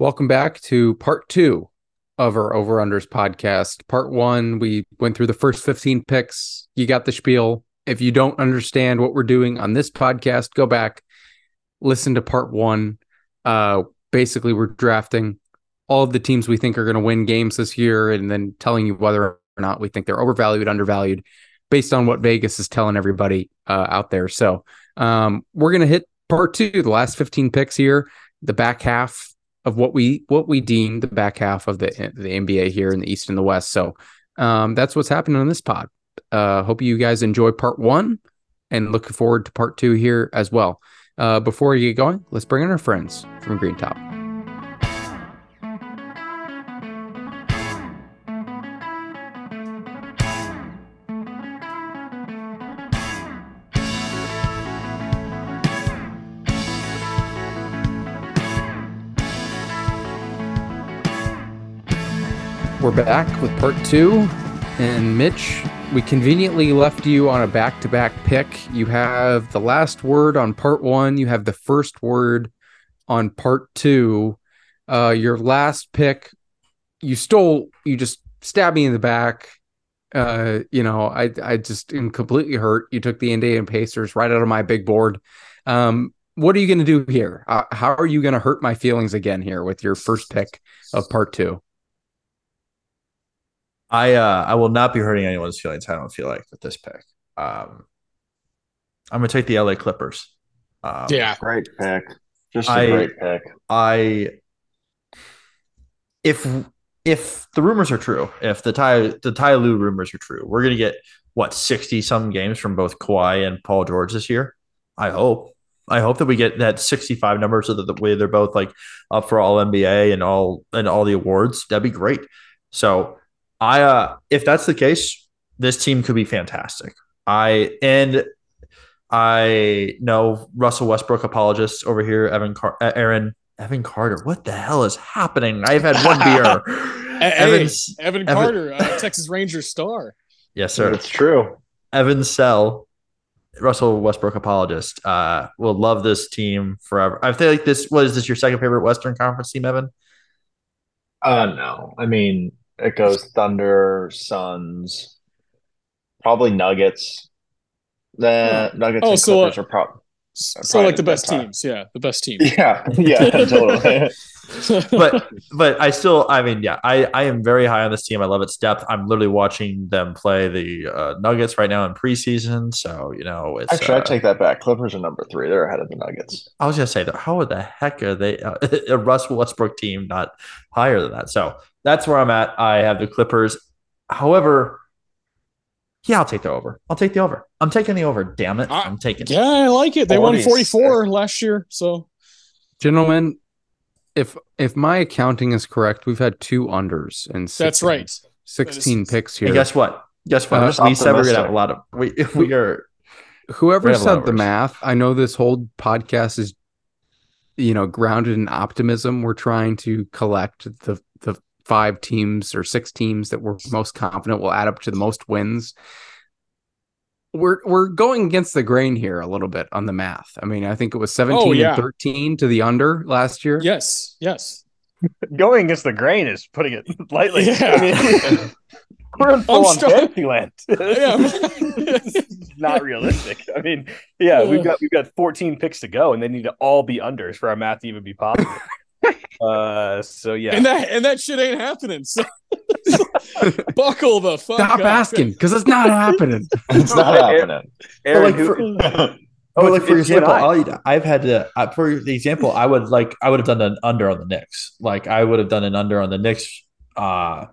Welcome back to part two of our Over Unders podcast. Part one, we went through the first 15 picks. You got the spiel. If you don't understand what we're doing on this podcast, go back, listen to part one. Uh, basically, we're drafting all of the teams we think are going to win games this year and then telling you whether or not we think they're overvalued, undervalued based on what Vegas is telling everybody uh, out there. So um, we're going to hit part two, the last 15 picks here, the back half of what we what we deem the back half of the the NBA here in the East and the West. So um, that's what's happening on this pod. Uh, hope you guys enjoy part one and looking forward to part two here as well. Uh, before we get going, let's bring in our friends from Green Top. We're back with part two. And Mitch, we conveniently left you on a back to back pick. You have the last word on part one, you have the first word on part two. Uh, your last pick, you stole, you just stabbed me in the back. Uh, you know, I I just am completely hurt. You took the Indiana Pacers right out of my big board. Um, what are you going to do here? Uh, how are you going to hurt my feelings again here with your first pick of part two? I uh I will not be hurting anyone's feelings. I don't feel like with this pick. Um, I'm gonna take the LA Clippers. Um, yeah, great pick. Just a I, great pick. I if if the rumors are true, if the Ty the Ty Lue rumors are true, we're gonna get what sixty some games from both Kawhi and Paul George this year. I hope. I hope that we get that 65 number so that the way they're both like up for all NBA and all and all the awards. That'd be great. So I uh if that's the case, this team could be fantastic. I and I know Russell Westbrook apologists over here, Evan Car- uh, Aaron Evan Carter. What the hell is happening? I've had one beer. hey, Evan Carter, Evan, uh, Texas Rangers star. Yes, sir. It's true. Evan Soell, Russell Westbrook apologist, uh, will love this team forever. I feel like this. What is this? Your second favorite Western Conference team, Evan? Uh, no. I mean, it goes Thunder, Suns, probably Nuggets. The hmm. Nuggets oh, and so, Clippers are probably so like the best teams, yeah, the best teams. Yeah, yeah, totally. but but I still, I mean, yeah, I I am very high on this team. I love its depth. I'm literally watching them play the uh, Nuggets right now in preseason. So you know, it's actually uh, I take that back. Clippers are number three. They're ahead of the Nuggets. I was gonna say that. How the heck are they uh, a Russell Westbrook team not higher than that? So that's where I'm at. I have the Clippers. However, yeah, I'll take the over. I'll take the over. I'm taking the over. Damn it. I'm taking Yeah, I like it. They 40s. won 44 last year. So gentlemen, if if my accounting is correct, we've had two unders and that's right. 16 is, picks here. And guess what? Guess what? Uh, we said we're gonna have a lot of we we are whoever said the math, I know this whole podcast is you know grounded in optimism. We're trying to collect the the five teams or six teams that we're most confident will add up to the most wins. We're we're going against the grain here a little bit on the math. I mean, I think it was 17 oh, yeah. and 13 to the under last year. Yes, yes. going against the grain is putting it lightly. Yeah. I mean, we're in full on fantasy land. not realistic. I mean, yeah, we've got we've got 14 picks to go, and they need to all be unders for our math to even be possible. Uh, so yeah, and that and that shit ain't happening. So buckle the fuck. Stop up. asking because it's not happening. it's not happening. Aaron, like for, oh, like for example, i have had to uh, for the example, I would like I would have done an under on the Knicks. Like I would have done an under on the Knicks. Uh,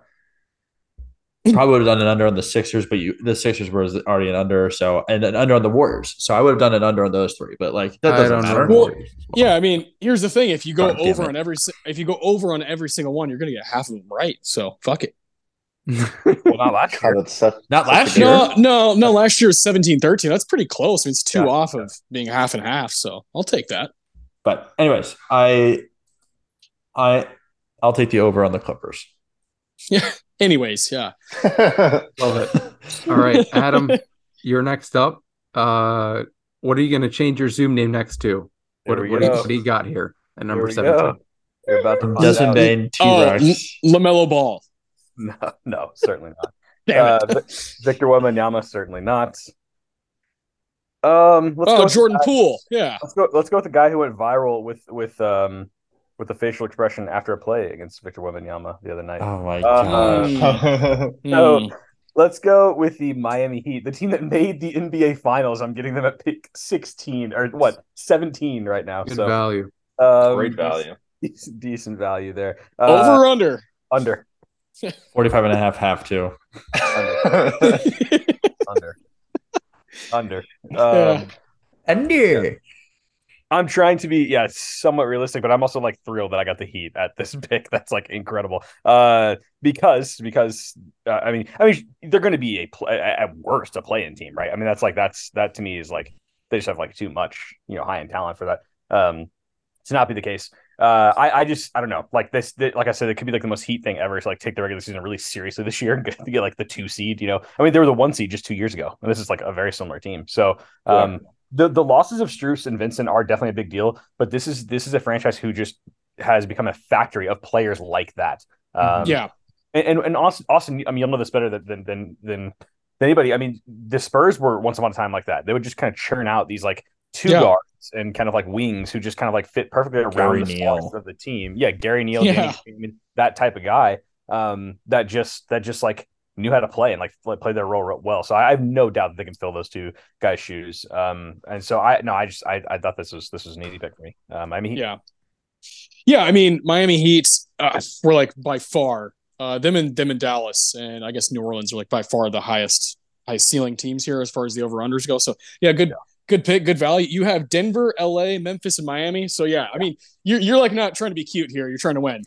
Probably would have done an under on the Sixers, but you the Sixers were already an under, so and an under on the Warriors. So I would have done an under on those three, but like that doesn't matter. Well, yeah, I mean, here's the thing: if you go over on every if you go over on every single one, you're gonna get half of them right. So fuck it. well, not last year. Such, not last year. No, no, no. Last year was 17 13. That's pretty close. I mean, it's two yeah, off yeah. of being half and half. So I'll take that. But anyways, I, I, I'll take the over on the Clippers. Yeah. Anyways, yeah. Love it. All right, Adam, you're next up. Uh, what are you going to change your Zoom name next to? What, what, do you, what, do you, got here at number 17? You're about to find Desmond. Bane, T Oh, Rex. L- LaMelo Ball. No, no, certainly not. Damn it. Uh, Victor Wembanyama, certainly not. Um, let's go oh, with Jordan the Poole. Yeah. Let's go. Let's go with the guy who went viral with with um with the facial expression after a play against Victor Wembanyama the other night. Oh my Uh, god. Mm. So- Mm. Let's go with the Miami Heat, the team that made the NBA Finals. I'm getting them at pick 16 or what 17 right now. Good so value. um, Great value. Decent, decent value there. Uh, Over or under? under 45 and a half, half two. under under. Yeah. Um, Under. I'm trying to be yeah somewhat realistic, but I'm also like thrilled that I got the Heat at this pick. That's like incredible. Uh, because because uh, I mean I mean they're going to be a play, at worst a play-in team, right? I mean that's like that's that to me is like they just have like too much you know high end talent for that. Um, to not be the case. Uh, I I just I don't know like this th- like I said it could be like the most Heat thing ever to like take the regular season really seriously this year and get, to get like the two seed. You know I mean they were the one seed just two years ago, and this is like a very similar team. So um the the losses of Strus and Vincent are definitely a big deal, but this is this is a franchise who just has become a factory of players like that. Um, yeah. and and, and Austin, Austin, I mean, you'll know this better than than than than anybody. I mean, the Spurs were once upon a time like that. They would just kind of churn out these like two Yeah. guards and kind of like wings who just kind of like fit perfectly around Gary the Neal. of the team. Yeah, Gary Neal, Yeah. Danny Freeman, that type of guy. Um, that just that just like knew how to play and like play their role real well. So I have no doubt that they can fill those two guys' shoes. Um, and so I no, I just I, I thought this was this was an easy pick for me. Um, I mean, Yeah. Yeah, I mean, Miami Heat uh, were like by far uh, them and them and Dallas, and I guess New Orleans are like by far the highest high ceiling teams here as far as the over unders go. So yeah, good good pick, good value. You have Denver, LA, Memphis, and Miami. So yeah, I mean, you're you're like not trying to be cute here. You're trying to win.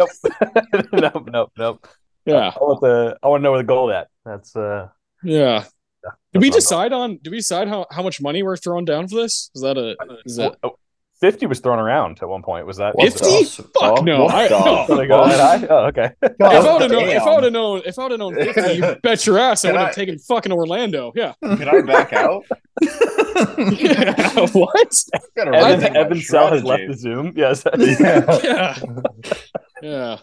nope, nope, nope. Yeah, I want the I want to know where the goal at. That's uh. yeah. Yeah, Did we that's what decide on? Did we decide how, how much money we're throwing down for this? Is that a? Is that? Oh, 50 was thrown around at one point. Was that What was the- it- Fuck no! I, no. I go that high? Oh, okay. If I would have known, if I would have known, if I would have known fifty, you bet your ass I would have taken fucking Orlando. Yeah. Can I back out? yeah. what? Evan, rethink Evan Soell has left the Zoom. Yes. Yeah. Yeah. Yeah.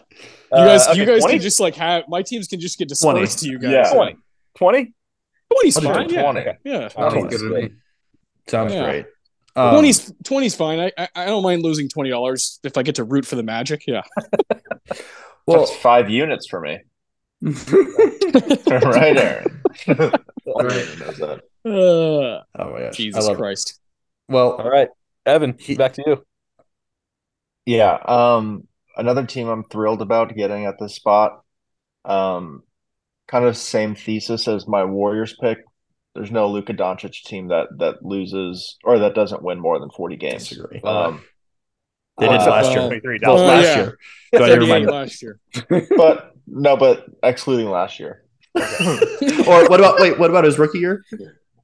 You Uh, guys, okay, you guys 20? can just like have my teams can just get 20. to you guys. Yeah. 20. 20? 20's fine. Yeah. 20. Yeah. Sounds Twenty's good to great. me. Sounds Yeah. great. Um, 20's 20's fine. I, I I don't mind losing twenty dollars if I get to root for the Magic. Yeah. well, That's five units for me. right, Aaron. Right. Uh, oh my gosh, Jesus Christ. It. Well, All right. Evan, He- back to you. Yeah. Um, another team I'm thrilled about getting at this spot. Um, kind of same thesis as my Warriors pick. There's no Luka Doncic team that that loses or that doesn't win more than 40 games. Disagree. Um, they did uh, last uh, year. 23 Well, last yeah. year. Do I 38 remind- last year. but no, but excluding last year. or what about wait? What about his rookie year?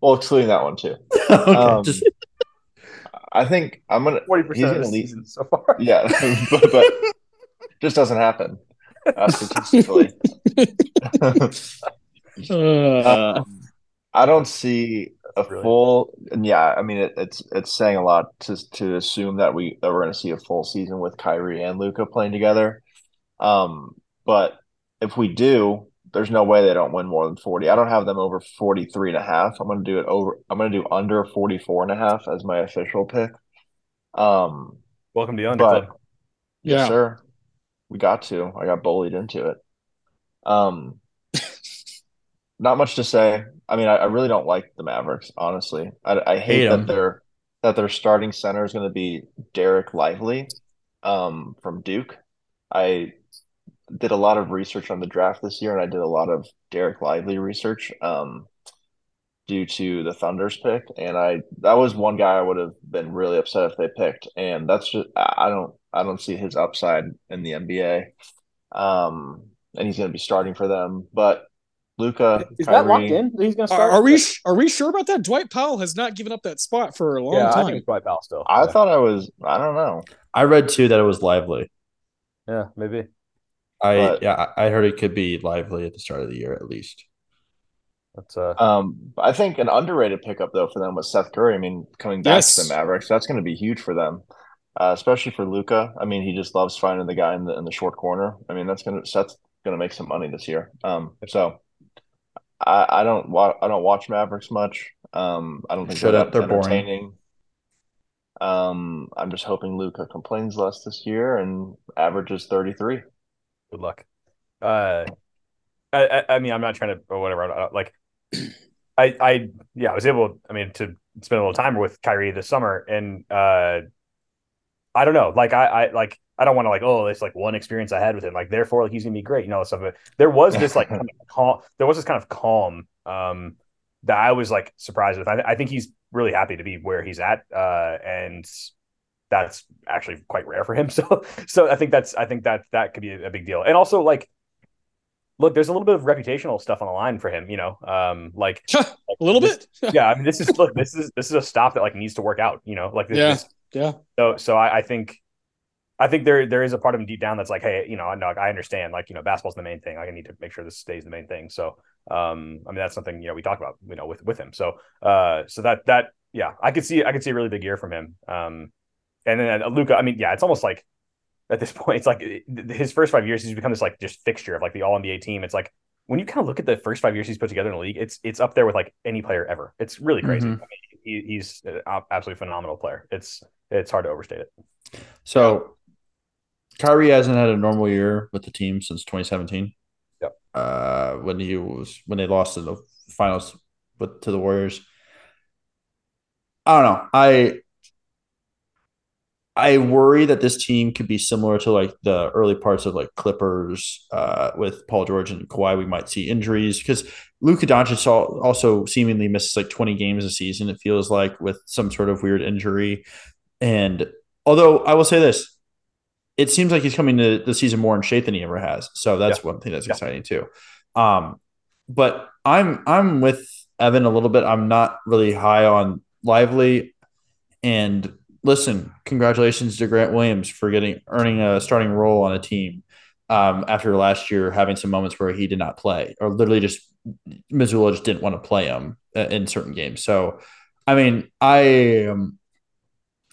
Well, excluding that one too. okay, Um, just I think I'm gonna 40% He's of the gonna lead- season so far. Yeah, but, but just doesn't happen uh, statistically. Uh, Um, I don't see a Really? full. And yeah, I mean it, it's it's saying a lot to to assume that we that we're going to see a full season with Kyrie and Luka playing together. Um, but if we do, there's no way they don't win more than 40. I don't have them over 43 and a half. I'm going to do it over. I'm going to do under 44 and a half as my official pick. Um, Welcome to the under but club. Yes, yeah. sir. We got to. I got bullied into it. Um, not much to say. I mean, I, I really don't like the Mavericks, honestly. I, I hate Hate that their that their starting center is going to be Dereck Lively, um, from Duke. I did a lot of research on the draft this year, and I did a lot of Dereck Lively research, um, due to the Thunder's pick, and I that was one guy I would have been really upset if they picked, and that's just I don't I don't see his upside in the NBA, um, and he's going to be starting for them, but Luka, Is that locked in? that He's going to Are, start. are we are we sure about that? Dwight Powell has not given up that spot for a long Yeah, I time. think it's Dwight Powell still. I yeah. thought I was I don't know. I read too that it was lively. Yeah, maybe. I But- yeah, I I heard it could be lively at the start of the year at least. That's uh. Um, I think an underrated pickup though for them was Seth Curry. I mean, coming back to the Mavericks, that's going to be huge for them. Uh, especially for Luka. I mean, he just loves finding the guy in the in the short corner. I mean, that's gonna that's gonna make some money this year. Um, so I, I don't wa- I don't watch Mavericks much. Um, I don't think Shut they're up, they're that boring. entertaining. Um, I'm just hoping Luka complains less this year and averages 33. Good luck. Uh, I, I, I mean, I'm not trying to or whatever. Like, I, I, yeah, I was able. I mean, to spend a little time with Kyrie this summer, and uh, I don't know. Like, I, I like. I don't want to like, oh, it's like one experience I had with him. Like, therefore, like he's gonna be great, you know, stuff. But there was this like kind of calm. There was this kind of calm um, that I was like surprised with. I, I think he's really happy to be where he's at, uh, and that's actually quite rare for him. So, so I think that's I think that that could be a, a big deal. And also, like, look, there's a little bit of reputational stuff on the line for him. You know, um, like a little this- bit. yeah, I mean, this is look, this is this is a stop that like needs to work out. You know, like this, Yeah. this- Yeah. so so I, I think I think there there is a part of him deep down that's like, hey, you know, I know I understand, like you know, basketball's the main thing. Like, I need to make sure this stays the main thing. So um, I mean, that's something you know we talk about, you know, with with him. So uh, so that that yeah, I could see I could see a really big year from him. Um, and then uh, Luka, I mean, yeah, it's almost like at this point, it's like his first five years, he's become this like just fixture of like the All NBA team. It's like when you kind of look at the first five years he's put together in the league, it's it's up there with like any player ever. It's really crazy. Mhm. I mean, he, he's an absolutely phenomenal player. It's it's hard to overstate it. So Kyrie hasn't had a normal year with the team since 2017. Yep. Uh, when he was when they lost in the finals with to the Warriors. I don't know. I I worry that this team could be similar to like the early parts of like Clippers uh, with Paul George and Kawhi. We might see injuries because Luka Doncic al- also seemingly misses like 20 games a season. It feels like with some sort of weird injury. And although I will say this, it seems like he's coming to the season more in shape than he ever has. So that's one thing that's Yeah. exciting too. Um, but I'm I'm with Evan a little bit. I'm not really high on Lively. And listen, congratulations to Grant Williams for getting earning a starting role on a team um, after last year having some moments where he did not play or literally just Mazzulla just didn't want to play him uh, in certain games. So, I mean, I am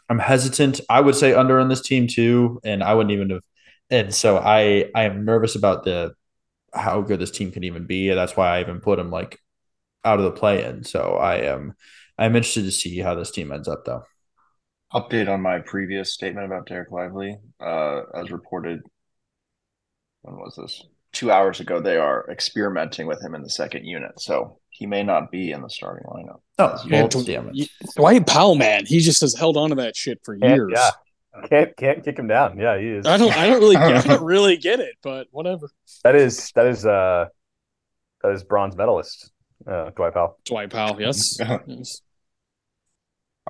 I'm hesitant. I would say under on this team too, and I wouldn't even have. And so I I am nervous about the how good this team can even be. And that's why I even put him like out of the play in. So I am I'm interested to see how this team ends up though. Update on my previous statement about Dereck Lively. Uh, as reported, when was this? Two hours ago, they are experimenting with him in the second unit. So he may not be in the starting lineup. Oh, well, Dw- damn it. Dwight Powell, man, he just has held on to that shit for Can't- years. yeah. Can't can't kick him down. Yeah, he is. I don't, I don't really, get, I don't really get it, but whatever. That is that is uh that is bronze medalist uh, Dwight Powell. Dwight Powell, yes. yes.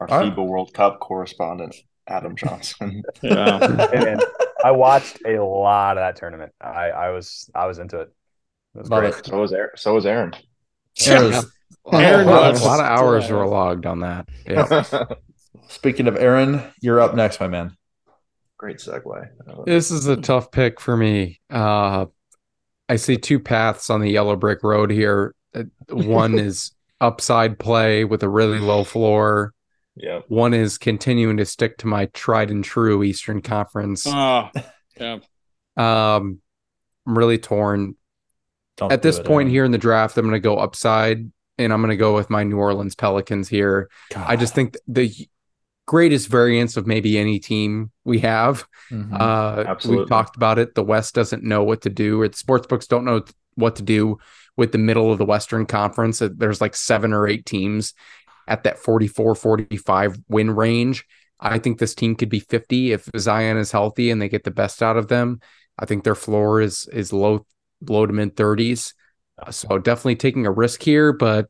Our All right. FIBA World Cup correspondent, Adam Johnson. Yeah. Hey, I watched a lot of that tournament. I I was I was into it. It was Love great. it. so was Aaron. So was Aaron. There was- Aaron a, lot, a lot of hours were logged on that. Yeah. Speaking of Aaron, you're up next, my man. Great segue. This is a tough pick for me. Uh, I see two paths on the yellow brick road here. Uh, One is upside play with a really low floor. Yeah. One is continuing to stick to my tried and true Eastern Conference. Ah, yeah. Um, I'm really torn. Don't At this it, point Aaron. here in the draft, I'm going to go upside and I'm going to go with my New Orleans Pelicans here. I just think the greatest variance of maybe any team we have Mhm. Uh, Absolutely. we've talked about it. The West doesn't know what to do, or the sports books don't know what to do with the middle of the Western Conference. There's like seven or eight teams at that 44, 45 win range. I think this team could be 50 if Zion is healthy and they get the best out of them. I think their floor is is low, low to mid 30s. Uh, so definitely taking a risk here, but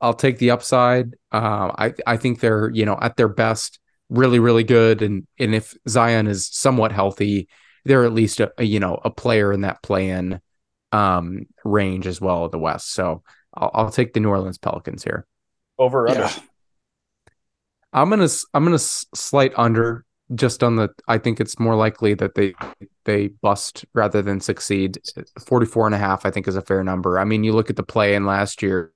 I'll, take the upside. Uh, I I think they're you know at their best really really good and and if Zion is somewhat healthy they're at least a, a, you know a player in that play in um range as well of the West so I'll, I'll take the New Orleans Pelicans here Over or under. Yeah. I'm gonna s- I'm gonna slight under just on the I think it's more likely that they they bust rather than succeed 44 and a half I think is a fair number I mean you look at the play in last year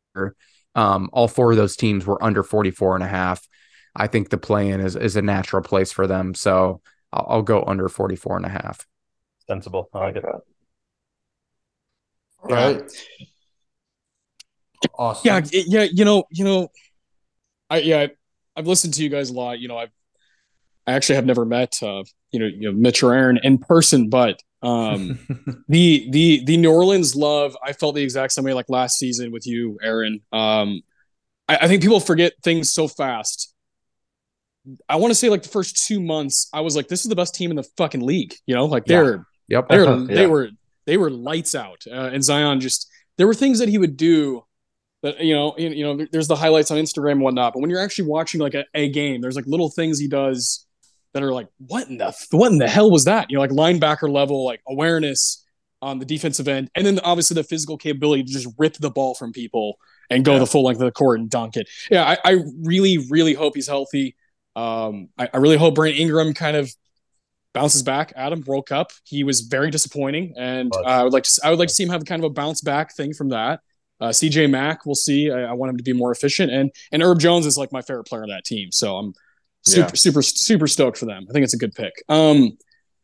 um all four of those teams were under 44 and a half I think the play in is, is a natural place for them. So I'll, I'll go under 44 and a half. Sensible. I like it. that. All right. Awesome. Yeah, yeah, you know, you know, I yeah, I've listened to you guys a lot. You know, I've I actually have never met uh, you know, you know, Mitch or Aaron in person, but um the the the New Orleans love, I felt the exact same way like last season with you, Aaron. Um I, I think people forget things so fast. I want to say like the first two months, I was like, this is the best team in the fucking league. You know, like they're Yep. they're Yeah. they were they were lights out. Uh, and Zion just there were things that he would do that you know you, you know there's the highlights on Instagram and whatnot. But when you're actually watching like a, a game, there's like little things he does that are like what in the what in the hell was that? You know, like linebacker level like awareness on the defensive end, and then obviously the physical capability to just rip the ball from people and go the full length of the court and dunk it. Yeah, I, I really really hope he's healthy. Um, I, I really hope Brandon Ingram kind of bounces back. Adam broke up he was very disappointing, and uh, I would like to I would like to see him have kind of a bounce back thing from that. Uh, CJ Mack, we'll see. I, I want him to be more efficient, and and Herb Jones is like my favorite player on that team, so I'm super Yeah. super super stoked for them. I think it's a good pick. Um,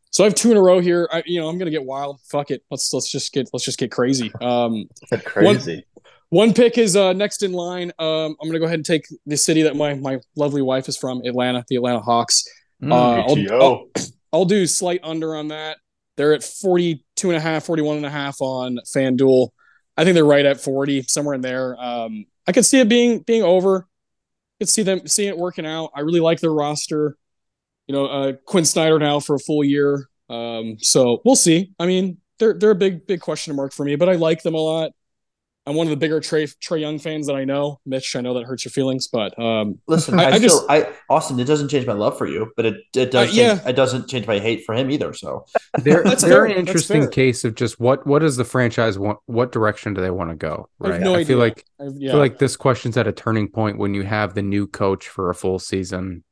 so I have two in a row here. I, you know, I'm gonna get wild. Fuck it. Let's let's just get let's just get crazy. Um, Crazy. one pick is uh, next in line. Um, I'm gonna go ahead and take the city that my my lovely wife is from, Atlanta, the Atlanta Hawks. Mm, Uh, I'll, I'll, I'll do slight under on that. They're at 42 and a half, 41 and a half on FanDuel. I think they're right at 40, somewhere in there. Um, I could see it being being over. I could see them seeing it working out. I really like their roster. You know, uh, Quin Snyder now for a full year. Um, so we'll see. I mean, they're they're a big big question mark for me, but I like them a lot. I'm one of the bigger Trey Trae Young fans that I know. Mitch, I know that hurts your feelings, but um, Listen, I- I, I still, just- I Austin. It doesn't change my love for you, but it it does. Uh, change, yeah. It doesn't change my hate for him either. So They're, That's they're fair. an interesting case of just what what does the franchise want? What direction do they want to go? I Right. no I feel like I, I feel like this question's at a turning point when you have the new coach for a full season.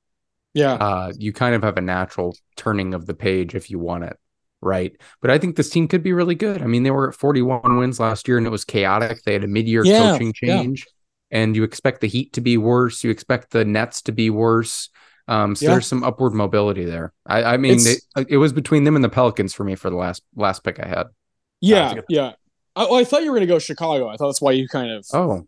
yeah, Uh, you kind of have a natural turning of the page if you want it, right? But I think this team could be really good. I mean, they were at 41 wins last year and it was chaotic. They had a mid-year Yeah, coaching yeah. change, and you expect the Heat to be worse. You expect the Nets to be worse. Um, so Yeah. there's some upward mobility there. I, I mean, they, it was between them and the Pelicans for me for the last last pick I had. yeah, good- yeah. I, I thought you were going to go Chicago. I thought that's why you kind of Oh,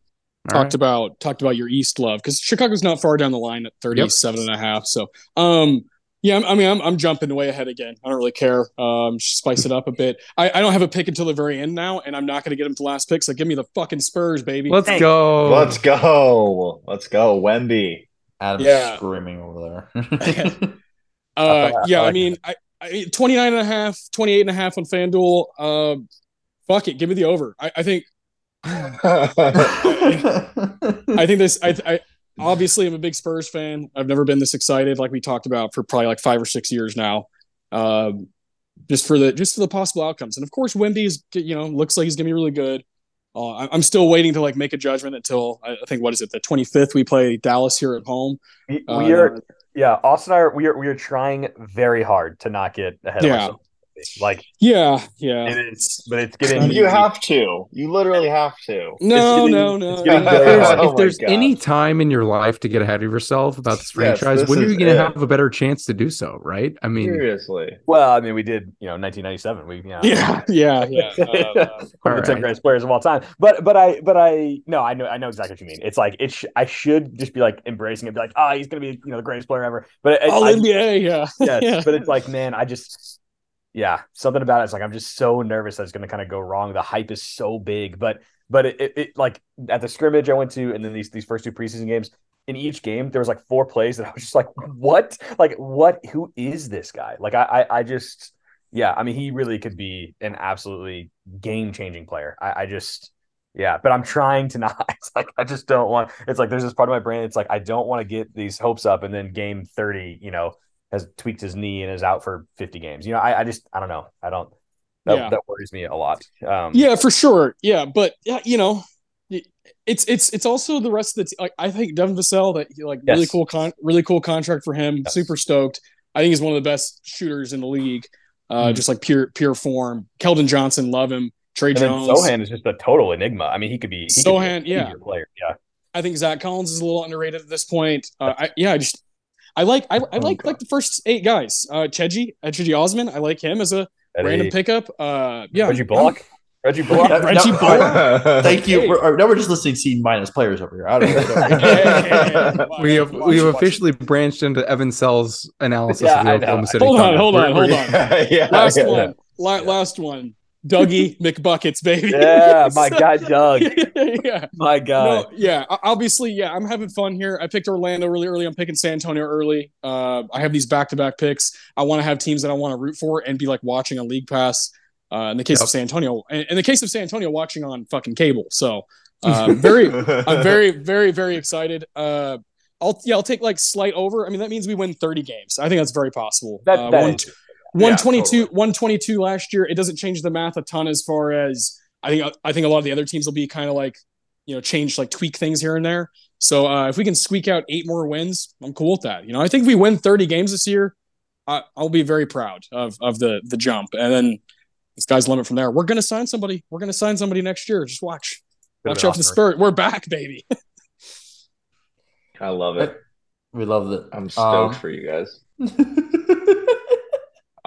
talked right. about talked about your East love because Chicago's not far down the line at 37 and a half. So, um, yeah, I'm- mean, I'm, I'm jumping way ahead again. I don't really care. Um, spice it up a bit. I, I don't have a pick until the very end now, and I'm not going to get him to last pick. So give me the fucking Spurs, baby. Let's Hey. go. Let's go. Let's go. Wemby. Adam's Yeah. screaming over there. Uh, yeah, I mean, I, I 29 and a half, 28 and a half on FanDuel. Uh, fuck it, give me the over. I, I think I think this. I, I obviously I'm a big Spurs fan. I've never been this excited, like we talked about, for probably like five or six years now. Um, just for the just for the possible outcomes, and of course, Wemby's you know looks like he's gonna be really good. Uh, I- I'm still waiting to like make a judgment until I think what is it the 25th we play Dallas here at home. we, Uh, are, yeah, Austin and I are, we are, we are trying very hard to not get ahead Yeah. Of. Like, Yeah, yeah. it is, but it's getting. you have to. You literally have to. No, getting- no, no. getting. If there's. Oh if there's God. any time in your life to get ahead of yourself about this Yes, franchise, this when are you going to have a better chance to do so? Right? I mean, Seriously. Well, I mean, we did, you know, 1997. We, you know, Yeah, yeah, yeah. Uh, one of the ten right. greatest players of all time. But but I but I no I know I know exactly what you mean. It's like it sh- I should just be like embracing it, be like ah he's gonna be you know the greatest player ever. But I, All I, NBA, yeah. yes, yeah. but it's like man I just yeah something about it. it's like I'm just so nervous that it's gonna kind of go wrong. The hype is so big, but but it, it, it like at the scrimmage I went to and then these these first two preseason games. In each game, there was like four plays that I was just like, "What? Like, what? Who is this guy?" Like, I, I, I just, yeah. I mean, he really could be an absolutely game changing player. I, I just, yeah, but I'm trying to not. It's like I just don't want. It's like there's this part of my brain. It's like I don't want to get these hopes up, and then game 30, you know, has tweaked his knee and is out for 50 games. You know, I, I just I don't know. I don't. That, Yeah. that worries me a lot. Um, Yeah, for sure. Yeah, but yeah, you know, it's it's it's also the rest of the. T- like, I think Devin Vassell, that like really cool con, really cool contract for him. Yes. Super stoked. I think he's one of the best shooters in the league. Uh, Mhm. just like pure pure form. Keldon Johnson, love him. Tre And Jones. Sochan is just a total enigma. I mean, he could be he could be a Sochan, yeah. player. Yeah, I think Zach Collins is a little underrated at this point. Uh, I, yeah, I just I like I, I like like the first eight guys. Uh, Cedi, Cedi Osman, I like him as a Eddie, random pickup. Uh, yeah, Reggie Bullock. Reggie Bullock. That- Reggie no, Bullock. Thank you. Hey. We're, now we're just listing C minus players over here. I don't know. Hey, hey, hey, hey. We have Watch, we have watch. officially branched into Evan Soell's analysis Yeah, of the. Oklahoma City. Hold on, hold on, hold on. yeah, Last yeah. one, La- last one. Dougie McBuckets, baby. Yeah, my guy Doug. yeah. My guy. No, yeah. Obviously, yeah. I'm having fun here. I picked Orlando really early. I'm picking San Antonio early. Uh, I have these back-to-back picks. I want to have teams that I want to root for and be like watching a League Pass. Uh, in the case Yep. of San Antonio, in, in the case of San Antonio, watching on fucking cable. So, uh, very, I'm very, very, very excited. Uh, I'll yeah, I'll take like slight over. I mean, that means we win 30 games. I think that's very possible. That, uh, that one, is- 122 totally. 122 last year it doesn't change the math a ton as far as i think i think a lot of the other teams will be kind of like you know change like tweak things here and there so uh, if we can squeak out eight more wins i'm cool with that you know i think if we win 30 games this year I, i'll be very proud of of the the jump and then the sky's the limit from there we're gonna sign somebody we're gonna sign somebody next year just watch Could've watch been out for the awesome. spirit we're back baby I love it. we love it. I'm stoked Um, for you guys.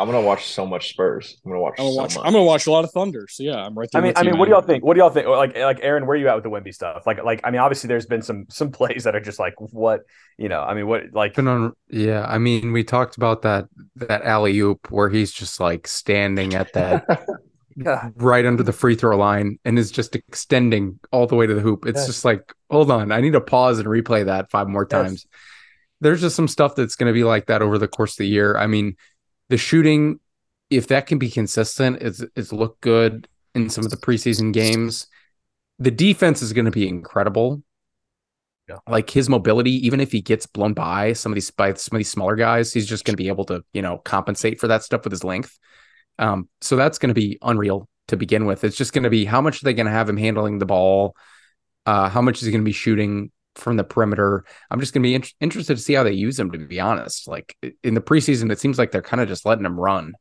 I'm gonna watch so much Spurs. I'm gonna watch i'm gonna so watch much. i'm gonna watch a lot of thunder so yeah i'm right there I mean, with I you, mean, what do y'all think? What do y'all think? Like, like Aaron, where are you at with the Wemby stuff? Like, like, I mean, obviously, there's been some some plays that are just like, what, you know? I mean, what, like, Been on, yeah. I mean, we talked about that that alley oop where he's just like standing at that yeah, right under the free throw line and is just extending all the way to the hoop. It's Yes. just like, hold on, I need to pause and replay that five more Yes. times. There's just some stuff that's going to be like that over the course of the year. I mean, the shooting, if that can be consistent, is is look good in some of the preseason games. The defense is going to be incredible. Yeah. Like his mobility, even if he gets blown by some of these by some of these smaller guys, he's just going to be able to, you know, compensate for that stuff with his length. Um, so that's going to be unreal to begin with. It's just going to be how much are they going to have him handling the ball? Uh, how much is he going to be shooting from the perimeter? I'm just going to be in- interested to see how they use him. To be honest, like in the preseason, it seems like they're kind of just letting him run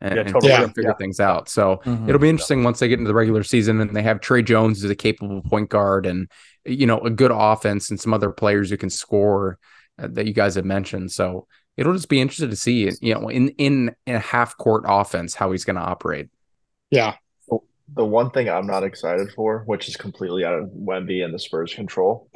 and, Yeah, totally. trying to Yeah. figure things out. So Mhm. it'll be interesting once they get into the regular season and they have Tre Jones as a capable point guard and you know a good offense and some other players who can score uh, that you guys have mentioned. So it'll just be interesting to see you know in in, in a half court offense how he's going to operate. yeah The one thing I'm not excited for, which is completely out of Wemby and the Spurs' control,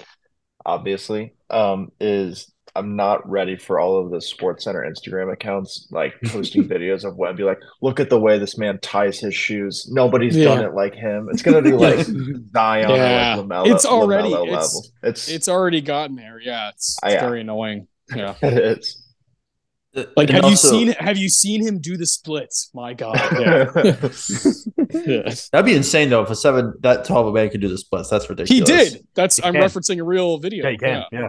obviously, um, is I'm not ready for all of the Sports Center Instagram accounts like posting videos of Wemby. Like, look at the way this man ties his shoes. Nobody's Yeah. done it like him. It's gonna be like Zion Yeah. or like LaMelo. It's already- it's-. It's it's already gotten there yeah it's, it's yeah. very annoying yeah it is. Like, And have also- you seen have you seen him do the splits? My God, yeah. Yeah. That'd be insane though if a seven that tall of a man could do the splits. That's ridiculous. he did. That's He I'm can. referencing a real video. yeah, you can, yeah.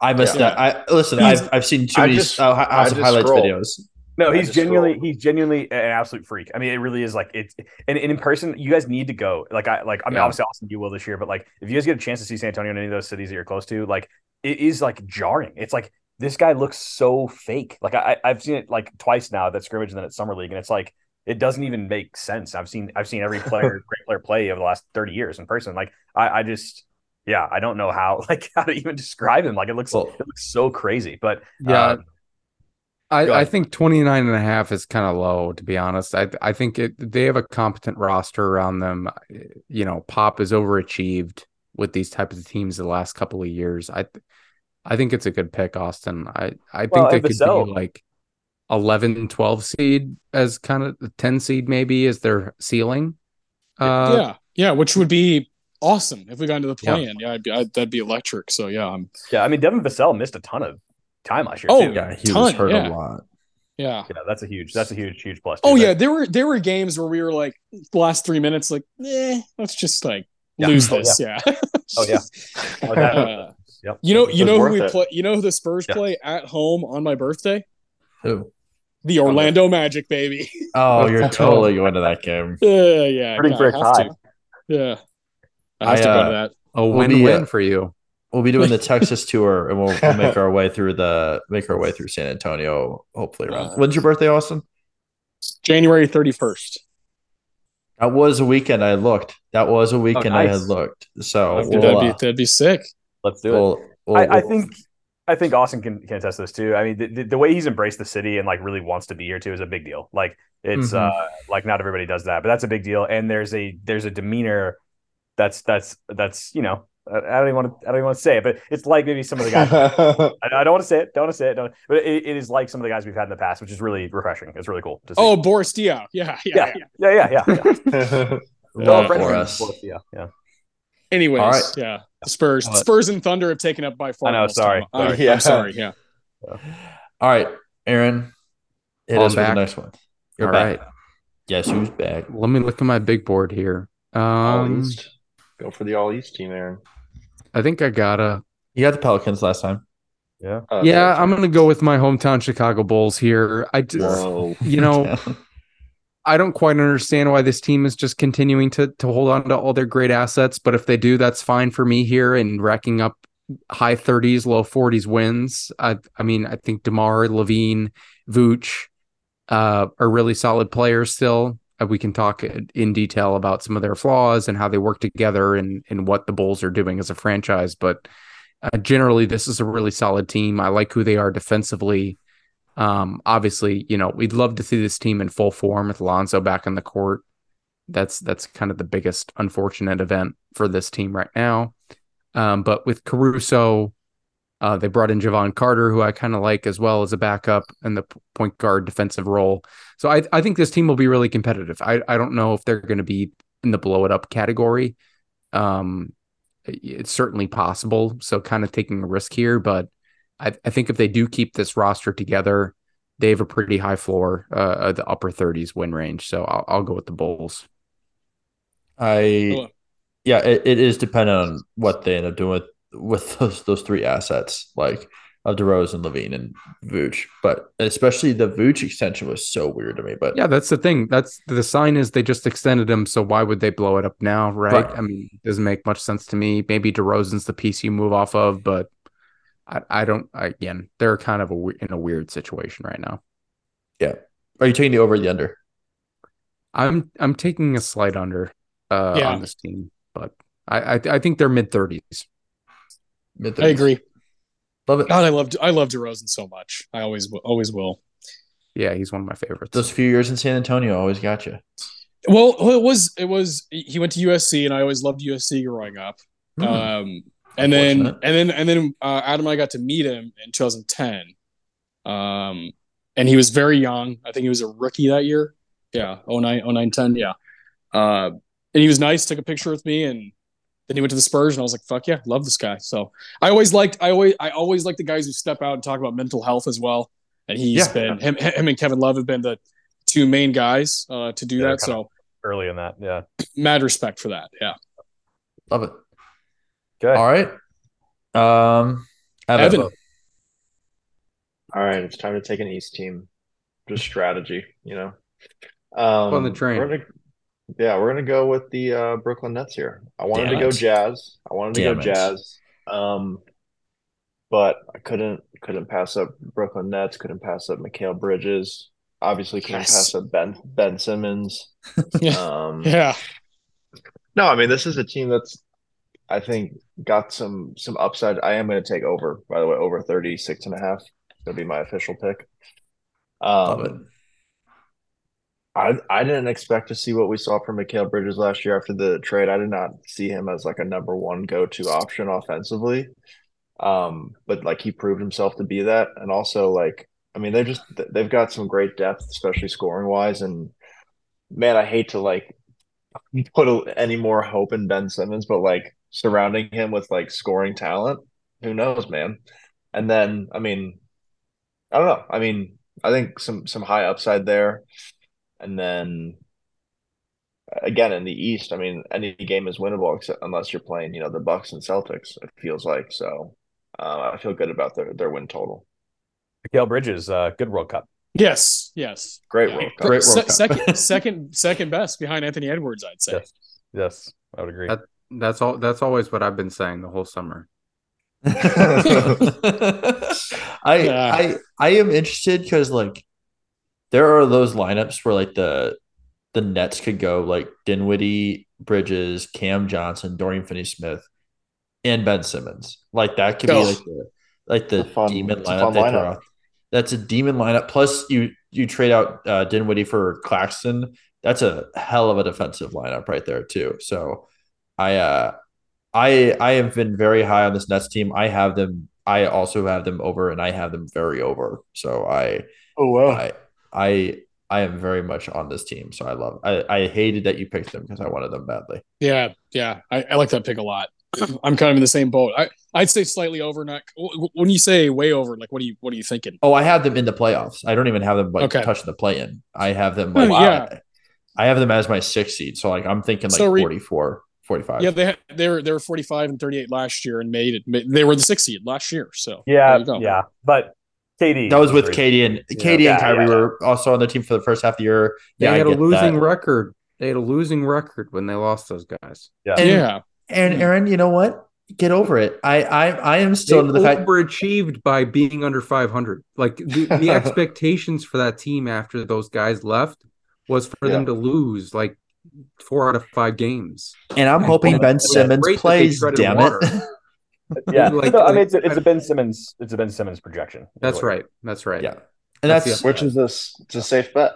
I missed Yeah. that. I listen. He's- I've I've seen too many just- uh, House I of just highlights scrolled. videos. No, he's genuinely scrolled. he's genuinely an absolute freak. I mean, it really is like it's and, and in person, you guys need to go. Like I like I mean, Yeah. obviously Austin, you will this year, but like if you guys get a chance to see San Antonio in any of those cities that you're close to, like it is like jarring. It's like this guy looks so fake. Like I I've seen it like twice now that scrimmage and then at summer league, and it's like it doesn't even make sense. I've seen I've seen every player great player play over the last 30 years in person. Like I, I just yeah, I don't know how like how to even describe him. Like it looks Well- it looks so crazy. But Yeah. uh, I, I think 29 and a half is kind of low, to be honest. I I think it, they have a competent roster around them. You know, Pop is overachieved with these types of teams the last couple of years. I I think it's a good pick, Austin. I, I think Well, they could Vassell- be like 11, 12 seed as kind of the 10 seed maybe as their ceiling. Uh, yeah, yeah, which would be awesome if we got into the Yeah. plan. Yeah, I'd be, I'd, that'd be electric. So yeah, I'm, Yeah, I mean Devin Vassell missed a ton of time last year Oh, too. Yeah, he Ton, was hurt yeah. a lot. yeah. Yeah, that's a huge that's a huge huge plus. Oh too. yeah, there were there were games where we were like last three minutes, like, eh, let's just like Yeah. lose Oh, this. Yeah. Oh, yeah. Oh, that- Uh, Yep. you know, you know who we it. play. You know who the Spurs Yeah. play at home on my birthday? Who? The Orlando Magic, baby. Oh, you're totally going to that game. Yeah, yeah. Rooting I for have to. Yeah, I have I, to go uh, to that. A We'll be, win-win uh, for you. We'll be doing the Texas tour, and we'll, we'll make our way through the make our way through San Antonio. Hopefully, around. Uh, When's your birthday, Austin? January thirty first. That was a weekend I looked. That was a weekend I had looked. So that'd, we'll, be uh, that'd be sick. Let's do it. Well, well, I, I think I think Austin can, can attest to this too. I mean, the, the, the way he's embraced the city and like really wants to be here too is a big deal. Like it's Mhm. uh like not everybody does that, but that's a big deal. And there's a there's a demeanor that's that's that's you know I I don't even want to I don't even want to say it, but it's like maybe some of the guys. I, I don't want to say it. Don't want to say it. Don't, but it, it is like some of the guys we've had in the past, which is really refreshing. It's really cool to see. Oh, Boris Diaw. Yeah, yeah, yeah, yeah. yeah, yeah, yeah. yeah. love French for fans, us. of course, Yeah, yeah. Anyways, All right. yeah. The Spurs, Spurs and Thunder have taken up by far. I know, most sorry. time. I'm- Sorry. Yeah. I'm sorry. Yeah. All right, Aaron. Hit I'm us with the back. next one. You're All back. right. Guess who's back? Let me look at my big board here. all Um, East. Go for the All East team, Aaron. I think I gotta. You got the Pelicans last time. Yeah. Uh, yeah, I'm gonna go with my hometown Chicago Bulls here. I just, Whoa. you know, I don't quite understand why this team is just continuing to to hold on to all their great assets. But if they do, that's fine for me here and racking up high 30s, low 40s wins. I I mean, I think DeMar, LaVine, Vooch uh, are really solid players still. Uh, We can talk in detail about some of their flaws and how they work together and and what the Bulls are doing as a franchise. But uh, generally, this is a really solid team. I like who they are defensively. Um, obviously, you know, we'd love to see this team in full form with Lonzo back on the court. That's that's kind of the biggest unfortunate event for this team right now. Um, but with Caruso, uh, they brought in Jevon Carter, who I kind of like as well as a backup in the point guard defensive role. So I, I think this team will be really competitive. I, I don't know if they're going to be in the blow it up category. Um, it's certainly possible. So kind of taking a risk here, but I, I think if they do keep this roster together, they have a pretty high floor, uh, the upper 30s win range. So I'll, I'll go with the Bulls. I yeah, it, it is dependent on what they end up doing with with those those three assets, like of DeRozan, and LaVine, and Vooch. But especially the Vooch extension was so weird to me. But Yeah, that's the thing. That's the sign is they just extended him. So why would they blow it up now? Right. Right. I mean, it doesn't make much sense to me. Maybe DeRozan's the piece you move off of, but I, I don't, again, they're kind of a, in a weird situation right now. Yeah are you taking the over or the under? I'm, I'm taking a slight under uh, Yeah. on this team, but I, I, I think they're mid 30s. Mid I agree. Love it. God, I loved I love DeRozan so much. I always will, always will. Yeah, he's one of my favorites. Those few years in San Antonio always got you. Well, well, it was it was he went to USC, and I always loved USC growing up. Hmm. Um, and then and then and then uh, Adam and I got to meet him in 2010. Um, and he was very young. I think he was a rookie that year. Yeah, 09, 09 10, Yeah. Uh, and he was nice. Took a picture with me, and then he went to the Spurs, and I was like, "Fuck yeah, love this guy." So I always liked, I always, I always like the guys who step out and talk about mental health as well. And he's Yeah. been him, him and Kevin Love have been the two main guys uh, to do Yeah, that. So Early in that. Yeah. mad respect for that. Yeah. Love it. Okay. All right. Um, Evan. Evan. All right, it's time to take an East team. Just strategy, you know. Um, On the train. We're gonna, yeah, we're gonna go with the uh, Brooklyn Nets here. I wanted Damn to go. Jazz. I wanted to Damn go it. Jazz. Um, but I couldn't couldn't pass up Brooklyn Nets. Couldn't pass up Mikal Bridges. Obviously, couldn't Yes. pass up Ben Ben Simmons. Yeah. Um, Yeah. no, I mean this is a team that's I think got some some upside. I am going to take over, by the way, over 36 and a half. It's going to be my official pick. Um, I I didn't expect to see what we saw from Mikal Bridges last year after the trade. I did not see him as like a number one go-to option offensively. Um, but like he proved himself to be that. And also like, I mean, they're just they've got some great depth, especially scoring wise. And man, I hate to like put a, any more hope in Ben Simmons, but like surrounding him with like scoring talent, who knows, man? And then, I mean, I don't know. I mean, I think some some high upside there. And then again in the East, I mean, any game is winnable except unless you're playing, you know, the Bucks and Celtics. It feels like so. Uh, I feel good about their their win total. Mikal Bridges, uh, good World Cup. Yes. Yes. Great Yeah. World Cup. Great Se- World Cup. second, second, second best behind Anthony Edwards, I'd say. Yes. Yes, I would agree. That- That's all. That's always what I've been saying the whole summer. I Yeah. I I am interested because like there are those lineups where like the the Nets could go like Dinwiddie, Bridges, Cam Johnson, Dorian Finney Smith. and Ben Simmons. Like that could Oh. be like the like the fun- demon it's a lineup they lineup. out. That's a demon lineup. Plus you you trade out uh, Dinwiddie for Claxton. That's a hell of a defensive lineup right there too. So I uh I I have been very high on this Nets team. I have them. I also have them over, and I have them very over. So I Oh wow. I I I am very much on this team. So I love. I I hated that you picked them because I wanted them badly. Yeah, yeah, I, I like that pick a lot. I'm kind of in the same boat. I I'd say slightly over. Not when you say way over. Like, what are you what are you thinking? Oh, I have them in the playoffs. I don't even have them like Okay. touching the play in. I have them Oh, like yeah. I have them as my sixth seed. So like I'm thinking like So re- 44, 45. Yeah, they had, they were they were 45 and 38 last year and made it. They were the sixth seed last year. So Yeah, go. yeah. But KD. That was with really- KD and Yeah. KD and Yeah, Kyrie yeah. were also on the team for the first half of the year. They Yeah, I had a losing that. record. They had a losing record when they lost those guys. Yeah. And- yeah. And. Aaron, you know what? Get over it. I I I am They still under the fact. overachieved by being under 500. Like the, the expectations for that team after those guys left was for them to lose like four out of five games. And I'm hoping Ben Simmons great that they plays. Damn it. Yeah. Like- No, I mean, it's a, it's a Ben Simmons. It's a Ben Simmons projection. That's right. That's right. yeah. And That's that's Which is this? It's a safe bet.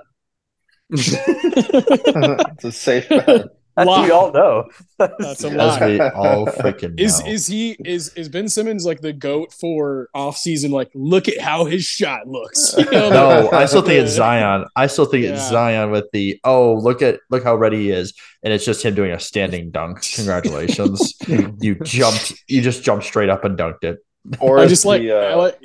it's a safe bet. That's what we all know. That's a as lie. we all freaking Is know. is he is is Ben Simmons like the goat for off season? Like, look at how his shot looks. You know, no, I still think it's Zion. I still think it's Zion with the oh look at look how ready he is, and it's just him doing a standing dunk. Congratulations, you jumped, you just jumped straight up and dunked it. Or I it's just like, the, I uh, like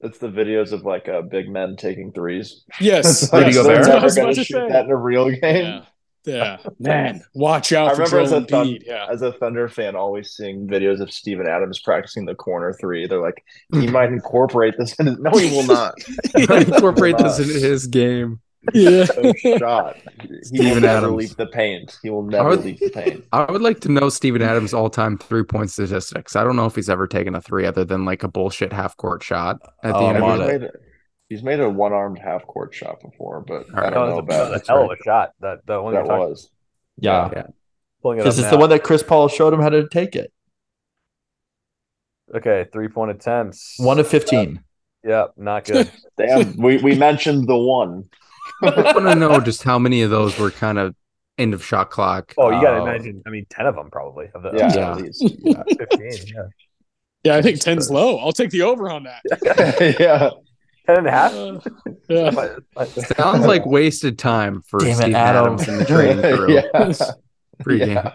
it's the videos of like uh, big men taking threes. yes, Rudy yes, Gobert? that's They're what I never going to to shoot say. that in a real game. Yeah, yeah, man, watch I out for remember as a Thun- Embiid. Yeah, as a Thunder fan, always seeing videos of Steven Adams practicing the corner three. They're like, he mm. might incorporate this. In his... No, he will not. Incorporate this into his game. yeah. No shot. He will Steven never Adams. leave the paint. He will never would- leave the paint. I would like to know Steven Adams' all-time three-point statistics. I don't know if he's ever taken a three other than like a bullshit half-court shot at the Oh, end of on it. He's, made a, he's made a one-armed half-court shot before, but I don't No, know it's a, about that's That's a hell right. of a shot. That the one that you're talking, was. Yeah, Yeah. pulling it up because it's now. the one that Chris Paul showed him how to take it. Okay, three point attempts. One of fifteen. Yeah, not good. Damn, we, we mentioned the one. I want to know just how many of those were kind of end of shot clock. oh, you got to Oh. Uh, imagine. I mean, ten of them probably. Of the Yeah, Yeah. at least. fifteen. Yeah, yeah, I think 10's low. I'll take the over on that. yeah. Ten and a half. Uh, yeah. Sounds like wasted time for Damn it, Adam. Adams in the training crew yeah. pregame.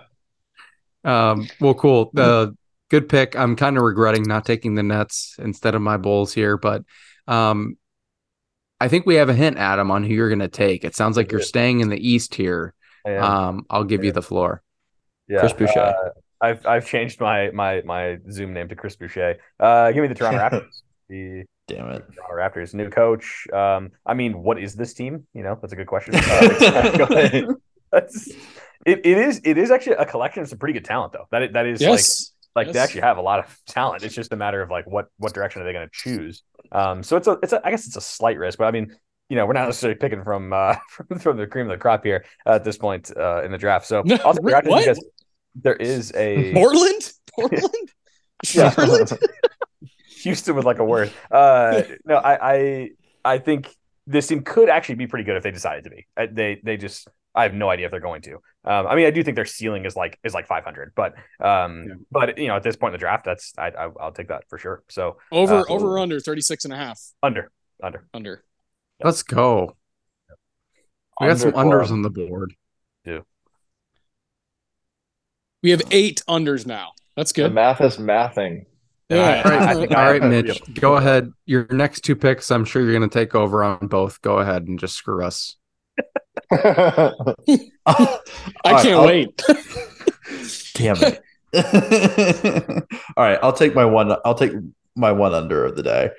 Um, well, cool. Uh, good pick. I'm kind of regretting not taking the Nets instead of my Bulls here, but um, I think we have a hint, Adam, on who you're going to take. It sounds like you're staying in the East here. Um, I'll give you the floor. yeah. Chris Boucher. Uh, I've I've changed my my my Zoom name to Chris Boucher. Uh, give me the Toronto Raptors. The Damn it. Toronto Raptors, new coach. Um, I mean, what is this team? You know, that's a good question. Uh, that's, it, it is it is actually a collection of some pretty good talent though. That that is Yes. like like they actually have a lot of talent. It's just a matter of like what what direction are they going to choose. Um, so it's a it's a I guess it's a slight risk, but I mean. You know, we're not necessarily picking from uh, from, from the cream of the crop here at this point uh, in the draft. So No, I'll take the Raptors what? because there is a Portland? Portland? Yeah. Charlotte? Houston with like a word. Uh, no, I, I I think this team could actually be pretty good if they decided to be. They they just I have no idea if they're going to. Um, I mean, I do think their ceiling is like is like 500, but um, Yeah. but you know, at this point in the draft, that's I, I I'll take that for sure. So Over Uh, over or under 36 and a half. under under. Under. Let's go. We got some unders on the board. Yeah. We have eight unders now. That's The good. math is mathing. Yeah. All right, I think right, have- Mitch, go ahead. Your next two picks, I'm sure you're going to take over on both. Go ahead and just screw us. I I can't wait. Damn it. All right, I'll take my one. I'll take my one under of the day.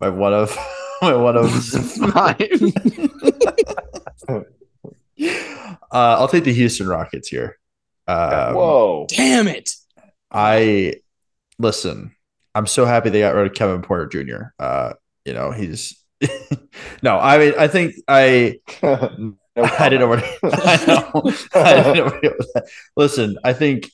My one of my one of. uh, I'll take the Houston Rockets here. Um, Whoa. Damn it. I listen. I'm so happy they got rid of Kevin Porter Jr. Uh, you know he's no. I mean, I think I No I didn't know where. I know. I didn't know where to go with that. Listen, I think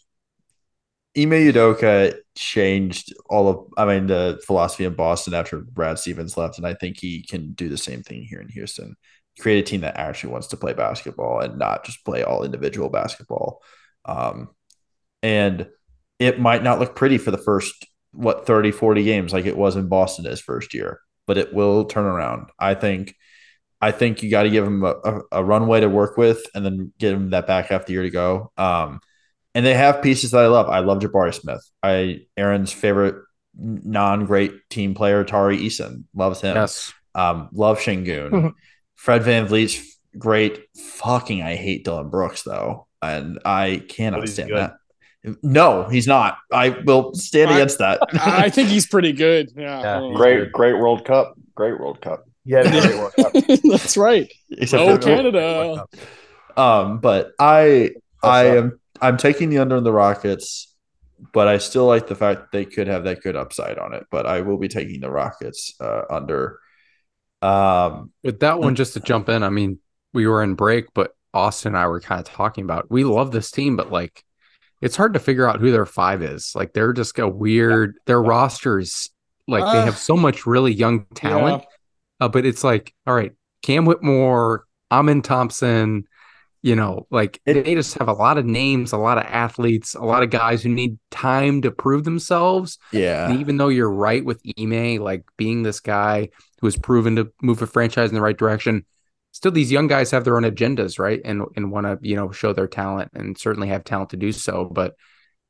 Ime Udoka changed all of, I mean, the philosophy in Boston after Brad Stevens left, and I think he can do the same thing here in Houston. Create a team that actually wants to play basketball and not just play all individual basketball. Um, and it might not look pretty for the first what 30 40 games like it was in boston his first year but it will turn around. I think i think you got to give him a, a, a, runway to work with and then get him that back half the year to go. Um, and they have pieces that i love. I love jabari smith. I aaron's favorite non-great team player tari eason loves him. Yes. Um, love Sengun. Mm-hmm. fred vanvleet's great. Fucking i hate dillon brooks though and i cannot stand good. that no, he's not. I will stand I, against that. I think he's pretty good. Yeah. yeah great, good. great World Cup. Great World Cup. Yeah, great World Cup. That's right. Except oh, Canada. Um, but I I am I'm taking the under in the Rockets, but I still like the fact that they could have that good upside on it. But I will be taking the Rockets uh, under. Um, with that one, just to jump in, I mean, we were in break, but Austin and I were kind of talking about we love this team, but like it's hard to figure out who their five is. Like they're just a weird. Their rosters, like uh, they have so much really young talent, yeah. uh, but it's like, all right, Cam Whitmore, Amen Thompson, you know, like it, they just have a lot of names, a lot of athletes, a lot of guys who need time to prove themselves. Yeah. And even though you're right with Ime, like being this guy who has proven to move a franchise in the right direction, still these young guys have their own agendas, right? And and want to you know show their talent and certainly have talent to do so. But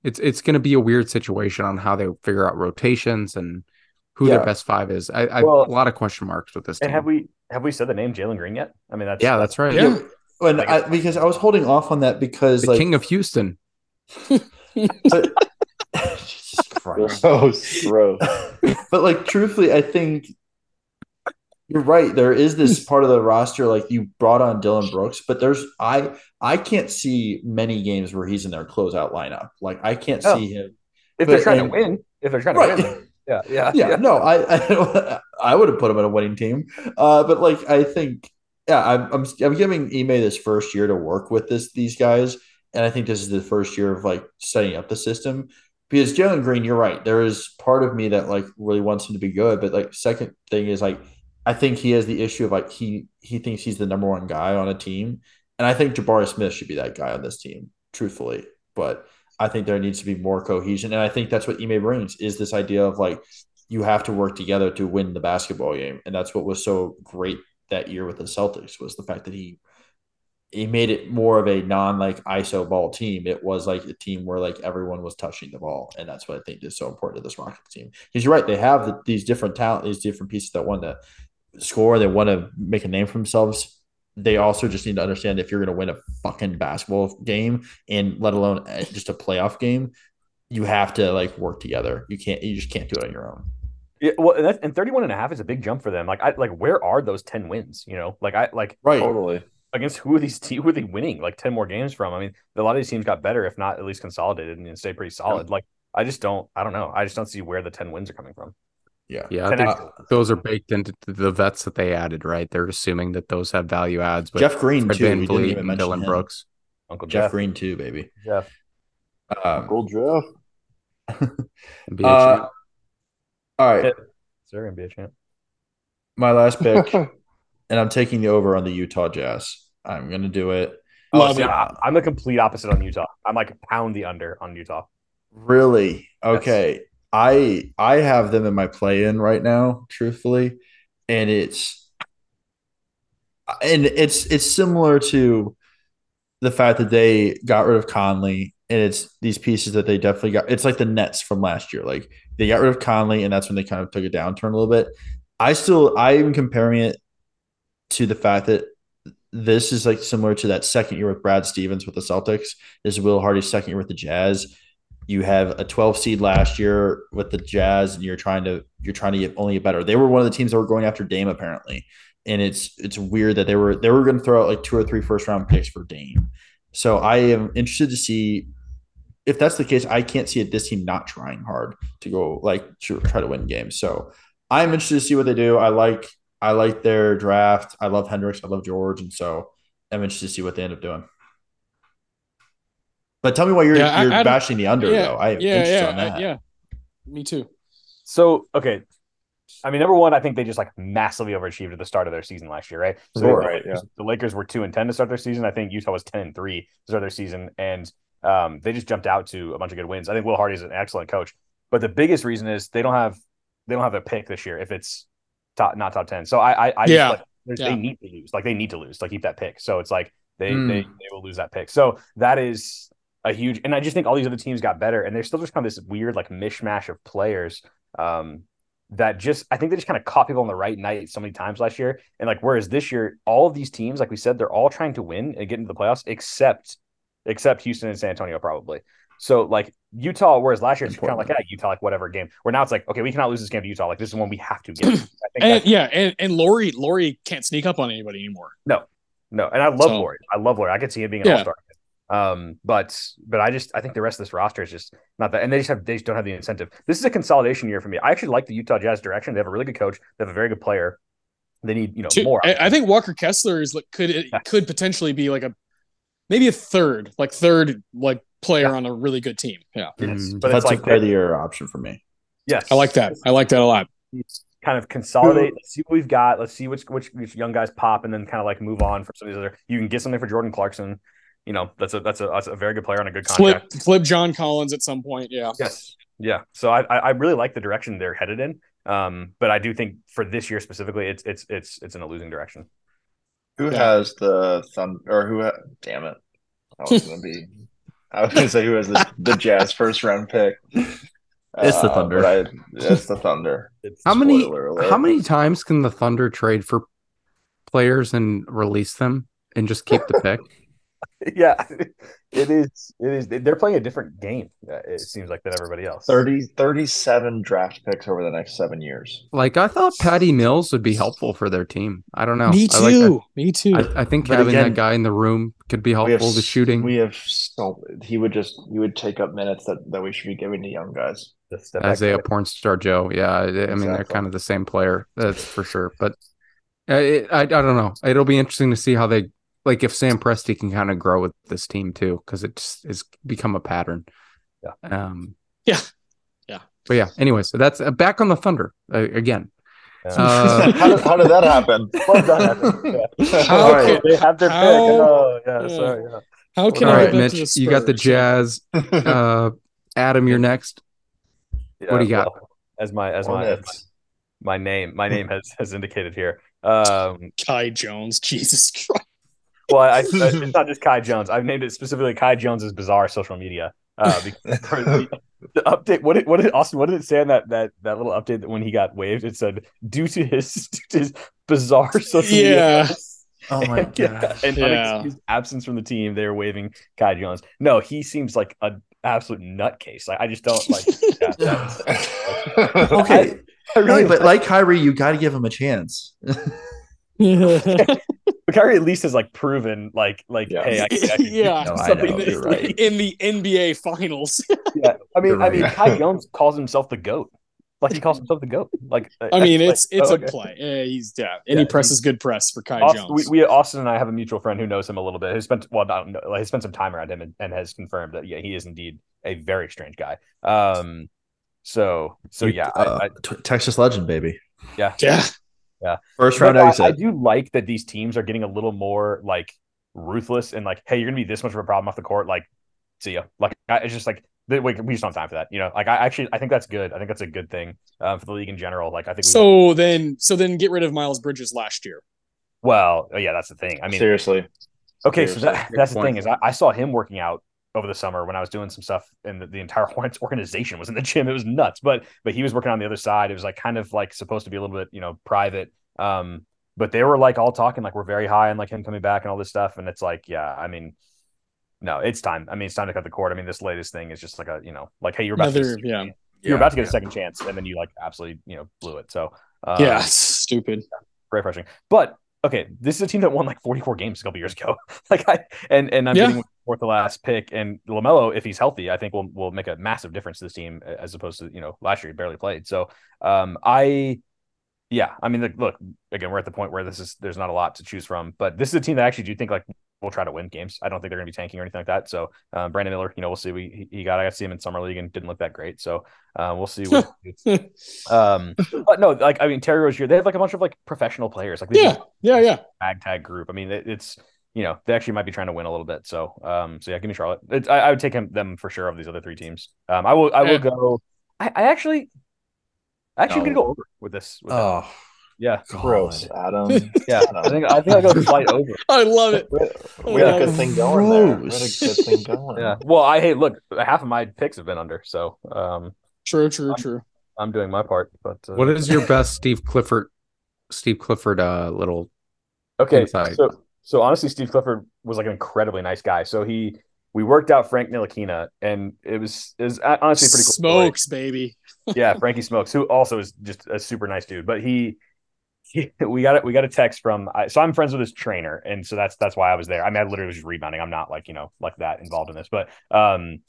it's it's going to be a weird situation on how they figure out rotations and who yeah. their best five is. I, I well, a lot of question marks with this. And team. have we have we said the name Jalen Green yet? I mean, that's yeah, that's right. Yeah, and I, because I was holding off on that because the like, King of Houston. but, Jesus Christ. Gross, gross. but like, truthfully, I think you're right. There is this part of the roster like you brought on Dillon Brooks, but there's I I can't see many games where he's in their closeout lineup. Like I can't see him. If but, they're trying and, to win, if they're trying right. to win, yeah, yeah, yeah, yeah. No, I I, I would have put him in a winning team. Uh, but like I think, yeah, I'm I'm, I'm giving Ime this first year to work with this these guys, and I think this is the first year of like setting up the system. Because Jalen Green, you're right. There is part of me that like really wants him to be good, but like second thing is like I think he has the issue of like he he thinks he's the number one guy on a team, and I think Jabari Smith should be that guy on this team, truthfully. But I think there needs to be more cohesion, and I think that's what Ime brings is this idea of like you have to work together to win the basketball game, and that's what was so great that year with the Celtics was the fact that he he made it more of a non like ISO ball team. It was like a team where like everyone was touching the ball, and that's what I think is so important to this Rockets team. Because you're right, they have the, these different talent, these different pieces that want to score, they want to make a name for themselves. They also just need to understand if you're going to win a fucking basketball game and let alone uh, just a playoff game, you have to like work together. You can't, you just can't do it on your own. Yeah, well, and, and 31 and a half is a big jump for them. Like, I like, where are those 10 wins? You know, like, I like, right, totally against who are these teams? Who are they winning? Like 10 more games from? I mean, a lot of these teams got better, if not at least consolidated and stay pretty solid. Yeah. Like, I just don't, I don't know. I just don't see where the 10 wins are coming from. Yeah. Yeah. I think those are baked into the vets that they added, right? They're assuming that those have value adds. But Jeff Green, Fred too. VanVleet and Dillon him. Brooks. Uncle Jeff. Jeff. Green, too, baby. Jeff. Um, Uncle Jeff. uh, all right. They're going to be a champ. My last pick, and I'm taking the over on the Utah Jazz. I'm going to do it. Oh, see, I'm the complete opposite on Utah. I'm like pound the under on Utah. Really? Okay. Yes. I I have them in my play in right now, truthfully, and it's and it's it's similar to the fact that they got rid of Conley and it's these pieces that they definitely got. It's like the Nets from last year. Like they got rid of Conley and that's when they kind of took a downturn a little bit. I still I'm comparing it to the fact that this is like similar to that second year with Brad Stevens with the Celtics. This is Will Hardy's second year with the Jazz you have a 12 seed last year with the Jazz, and you're trying to you're trying to get only better. They were one of the teams that were going after Dame apparently, and it's it's weird that they were they were going to throw out like two or three first round picks for Dame. So I am interested to see if that's the case. I can't see it, this team not trying hard to go like to try to win games. So I'm interested to see what they do. I like I like their draft. I love Hendricks. I love George, and so I'm interested to see what they end up doing. But tell me why you're Yeah, you're I don't- bashing the under yeah, though. I have yeah, interest yeah, on that. I- yeah. Me too. So okay, I mean, number one, I think they just like massively overachieved at the start of their season last year, right? So Sure. the Right, Lakers- the Lakers were two and ten to start their season. I think Utah was ten and three to start their season, and um, they just jumped out to a bunch of good wins. I think Will Hardy is an excellent coach, but the biggest reason is they don't have they don't have a pick this year if it's top not top ten. So I I, I Yeah. just, like, Yeah. they need to lose, like they need to lose, like keep that pick. So it's like they Hmm. they they will lose that pick. So that is a huge, and I just think all these other teams got better, and they're still just kind of this weird like mishmash of players. Um, that just I think they just kind of caught people on the right night so many times last year. And like whereas this year, all of these teams, like we said, they're all trying to win and get into the playoffs, except except Houston and San Antonio, probably. So like Utah, whereas last year it's kind of like, yeah, Utah, like whatever game. Where now it's like, okay, we cannot lose this game to Utah. Like this is one we have to get. I think And yeah, and and Lauri Lauri can't sneak up on anybody anymore. no, no, and I love So- Lauri. I love Lauri. I could see him being an Yeah. all star. Um, but but I just I think the rest of this roster is just not that, and they just have they just don't have the incentive. This is a consolidation year for me. I actually like the Utah Jazz direction. They have a really good coach. They have a very good player. They need you know Two- more. I I think Walker Kessler is like could it Yeah. could potentially be like a maybe a third, like third like player Yeah. on a really good team. Yeah. Yes, Mm, but it's like player of the year option for me. yes, I like that. I like that a lot. kind of consolidate. Let's see what we've got. Let's see which, which which young guys pop, and then kind of like move on from some of these other. You can get something for Jordan Clarkson. You know, that's a that's a that's a very good player on a good Flip contract. flip John Collins at some point. Yeah. Yes, yeah. So I I I really like the direction they're headed in. Um, but I do think for this year specifically, it's it's it's it's in a losing direction. Who Yeah. has the Thunder or who? Ha- damn it! I was gonna be. I was gonna say who has the, the Jazz first round pick. It's the Uh, Thunder. but I, it's the Thunder. It's How many alert. how many times can the Thunder trade for players and release them and just keep the pick? yeah, it is it is. They're playing a different game. uh, It seems like than everybody else. 30, 37 draft picks over the next seven years. Like I thought Patty Mills would be helpful for their team. I don't know. Me I like too. Me too. I, I think But having again, that guy in the room could be We have helpful to shooting. We have so he would just he would take up minutes that, that we should be giving to young guys. Just step back Isaiah to it. Pornstar Joe. Yeah, I, I mean they're kind of the same player. That's for sure. But uh, it, I I don't know. It'll be interesting to see how they like if Sam Presti can kind of grow with this team too because it's it's become a pattern. Yeah. Um. Yeah. Yeah. But yeah. Anyway, so that's uh, back on the Thunder uh, again. Yeah. Uh, how, did, how did that happen? Well done, Yeah. How All right, can- they have their pick. how- Oh, yeah, Yeah. sorry. Yeah. How can all I right, go to Mitch, the you got the Jazz. Uh, Adam, you're next. What do you got? well, as my as my, as my my name my name has has indicated here. Um, Kai Jones. Jesus Christ. Well, I, I, it's not just Kai Jones. I've named it specifically Kai Jones's bizarre social media. Uh, because the, the update, what did what did Austin? What did it say on that that that little update that when he got waived? It said due to his, due to his bizarre social Yeah. media. Oh my Yeah, gosh. and Yeah. unexcused absence from the team. They're waving Kai Jones. No, he seems like an absolute nutcase. Like I just don't like. yeah, that's- Okay. I really Right, but like Kyrie, you got to give him a chance. But Kyrie at least has like proven like like Yeah. hey I, can- I can yeah. No, I something know, that- you're right. In the NBA finals. yeah. I mean You're I mean right. Kai Jones calls himself the goat. Like he calls himself the goat. Like I mean, like, it's it's oh, a okay. play. Yeah, he's yeah. Any Yeah, press he's- is good press for Kai Austin, Jones. we, we Austin and I have a mutual friend who knows him a little bit. Who spent well, not like, has spent some time around him and, and has confirmed that yeah, he is indeed a very strange guy. Um, so so yeah, Uh, I, I, T- Texas legend, baby. yeah. yeah. First round I, exit. I do like that these teams are getting a little more like ruthless and like, hey, you're gonna be this much of a problem off the court. Like, see ya. Like, I, it's just like we, we just don't have time for that. You know, like I actually I think that's good. I think that's a good thing um, for the league in general. Like, I think we So then so then get rid of Miles Bridges last year. well, yeah, that's the thing. I mean, Seriously, Okay, so that, that's the thing is I, I saw him working out over the summer when I was doing some stuff, and the, the entire Hornets organization was in the gym. It was nuts, but but he was working on the other side. It was like kind of like supposed to be a little bit you know private. Um, but they were like all talking like we're very high on like him coming back and all this stuff, and it's like yeah, I mean. No, it's time. I mean, it's time to cut the cord. I mean, this latest thing is just like a, you know, like, hey, you're about Another to, yeah. you're about to get a second chance, and then you like absolutely, you know, blew it. So, um, yeah, stupid. very frustrating. But okay, this is a team that won like 44 games a couple years ago. like I and and I'm Yeah. getting fourth to last pick. And LaMelo, if he's healthy, I think will will make a massive difference to this team as opposed to you know last year he barely played. So um I yeah, I mean look, look again we're at the point where this is there's not a lot to choose from, but this is a team that I actually do think like will try to win games. I don't think they're going to be tanking or anything like that. So um, Brandon Miller, you know, we'll see. We he got I got to see him in summer league and didn't look that great. So uh, we'll see. What, um, but no, like I mean, Terry Rozier, they have like a bunch of like professional players. Like yeah, yeah, yeah. Tag tag group. I mean, it, it's you know they actually might be trying to win a little bit. So um, so yeah, give me Charlotte. It's, I, I would take him them for sure of these other three teams. Um, I will I will go. I, I actually. Actually, I'm No. gonna go over with this. With that. Oh, yeah, Gross, Adam. yeah. I think I think I go slight over. I love it. We had, Oh, we had yeah. a good thing going there. We had a good thing going. Yeah. Well, I hate. Look, half of my picks have been under, so um, True, true, true. I'm doing my part. But uh, What is your best Steve Clifford Steve Clifford uh little okay? inside? So, so honestly, Steve Clifford was like an incredibly nice guy. So he, we worked out Frank Ntilikina, and it was it was honestly pretty cool. story. Smokes, baby. yeah, Frankie Smokes, who also is just a super nice dude. But he, he we got it. We got a text from. I, so I'm friends with his trainer, and so that's that's why I was there. I mean, I literally was just rebounding. I'm not like you know like that involved in this, but um,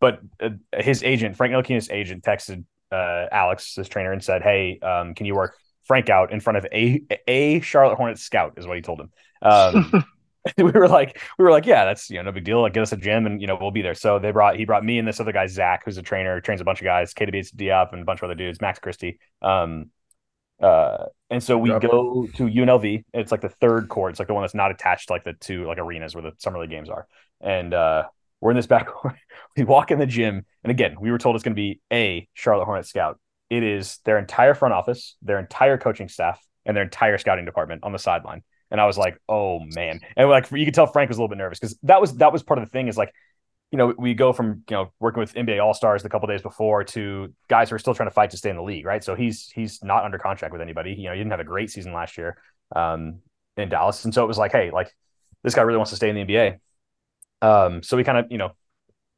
but uh, his agent, Frank Ntilikina's agent, texted uh Alex, his trainer, and said, "Hey, um, can you work Frank out in front of a a Charlotte Hornets scout?" Is what he told him. Um, we were like, we were like, yeah, that's you know no big deal. Like, get us a gym, and you know we'll be there. So they brought he brought me and this other guy Zach, who's a trainer, trains a bunch of guys, KDB Diop, and a bunch of other dudes, Max Christie. Um, uh, and so we go to UNLV. It's like the third court. It's like the one that's not attached to like the two like arenas where the summer league games are. And uh, we're in this back. we walk in the gym, and again, we were told it's going to be a Charlotte Hornet scout. It is their entire front office, their entire coaching staff, and their entire scouting department on the sideline. And I was like, oh man. And like you could tell Frank was a little bit nervous because that was that was part of the thing is like, you know, we go from you know working with NBA All Stars the couple days before to guys who are still trying to fight to stay in the league, right? So he's he's not under contract with anybody. You know, he didn't have a great season last year um, in Dallas, and so it was like, hey, like this guy really wants to stay in the NBA. Um, so we kind of you know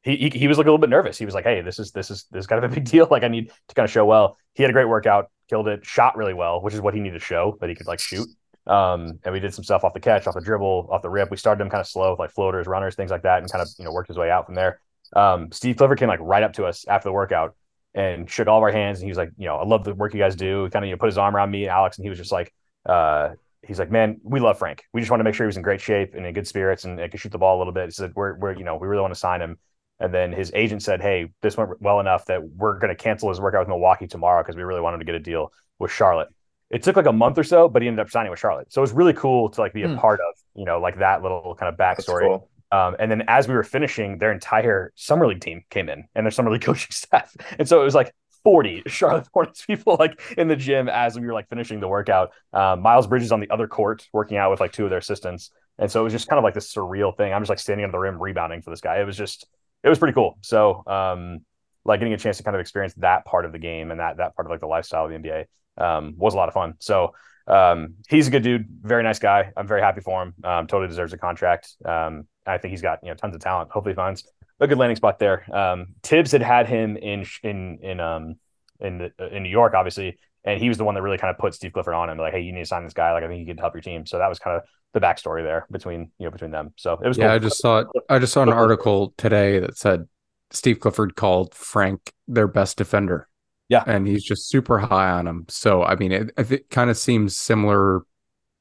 he, he was like a little bit nervous. He was like, "Hey, this is this is this is kind of a big deal. Like, I need to kind of show well." He had a great workout, killed it, shot really well, which is what he needed to show that he could like shoot. Um, and we did some stuff off the catch, off the dribble, off the rip. We started him kind of slow, with, like floaters, runners, things like that, and kind of you know worked his way out from there. Um, Steve Clifford came like right up to us after the workout and shook all of our hands, and he was like, "You know, I love the work you guys do." He kind of you know put his arm around me, and Alex, and he was just like, uh, "He's like, man, we love Frank. We just want to make sure he was in great shape and in good spirits and, and could shoot the ball a little bit." He said, "We're we're you know we really want to sign him." And then his agent said, "Hey, this went well enough that we're going to cancel his workout with Milwaukee tomorrow because we really want him to get a deal with Charlotte." It took like a month or so, but he ended up signing with Charlotte. So it was really cool to like be a Hmm. part of, you know, like that little kind of That's backstory. cool. Um, and then as we were finishing, their entire summer league team came in and their summer league coaching staff. And so it was like 40 Charlotte Hornets people like in the gym as we were like finishing the workout. Um, Miles Bridges on the other court working out with like two of their assistants. And so it was just kind of like this surreal thing. I'm just like standing on the rim rebounding for this guy. It was just, it was pretty cool. So, um, like getting a chance to kind of experience that part of the game and that that part of like the lifestyle of the NBA um, was a lot of fun. So um, he's a good dude, very nice guy. I'm very happy for him. Um, totally deserves a contract. Um, I think he's got you know tons of talent. Hopefully, finds a good landing spot there. Um, Thibs had had him in in in um in the, in New York, obviously, and he was the one that really kind of put Steve Clifford on him, like, hey, you need to sign this guy. Like, I think he could help your team. So that was kind of the backstory there between you know between them. So it was Yeah, cool. I just saw it. I just saw an article today that said Steve Clifford called Frank their best defender. Yeah. and he's just super high on him. So I mean, it, it kind of seems similar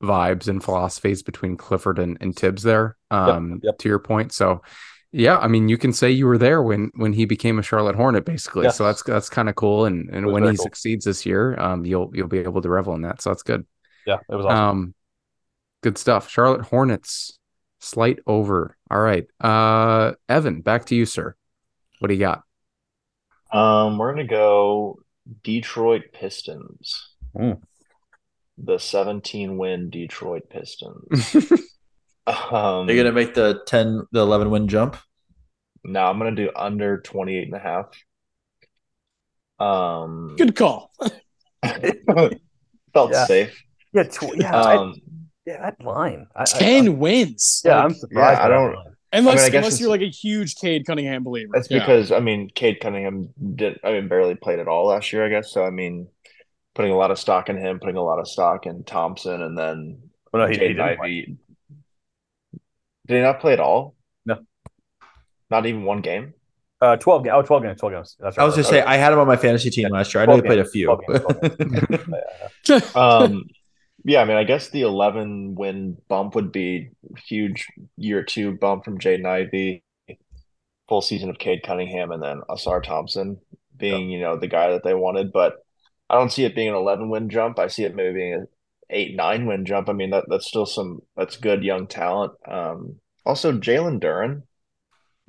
vibes and philosophies between Clifford and, and Thibs there. Um, yep. to your point. So yeah, I mean, you can say you were there when when he became a Charlotte Hornet, basically. Yeah. So that's that's kind of cool. And and when he cool. succeeds this year, um, you'll you'll be able to revel in that. So that's good. yeah, it was awesome. Um, good stuff. Charlotte Hornets, slight over. All right. Uh, Evan, back to you, sir. What do you got? Um, we're gonna go Detroit Pistons. Mm. The 17 win Detroit Pistons. Um, They're gonna make the ten, the eleven win jump. no, I'm gonna do under 28 and a half. Um, Good call. felt Yeah. safe. yeah, tw- yeah, Um, yeah, that line. I, I- 10 wins. yeah, Like, I'm surprised. yeah, I don't- line. unless, I mean, I unless you're like a huge Cade Cunningham believer. That's Yeah. because I mean, Cade Cunningham did. I mean, barely played at all last year, I guess. So I mean, putting a lot of stock in him, putting a lot of stock in Thompson, and then Well, no, he, he Jaden didn't play. Ivey. Did he not play at all? No. Not even one game. Uh, 12 games. Oh, 12 games. 12 games. That's right. I was just say I had him on my fantasy team last year. I know he played a few. 12 games, 12 games. Yeah, yeah. Um, yeah, I mean, I guess the 11 win bump would be huge year two bump from Jaden Ivey, full season of Cade Cunningham, and then Ausar Thompson being, you know, the guy that they wanted. But I don't see it being an 11 win jump. I see it maybe being an eight, nine win jump. I mean, that that's still some, that's good young talent. Um, also, Jalen Duren,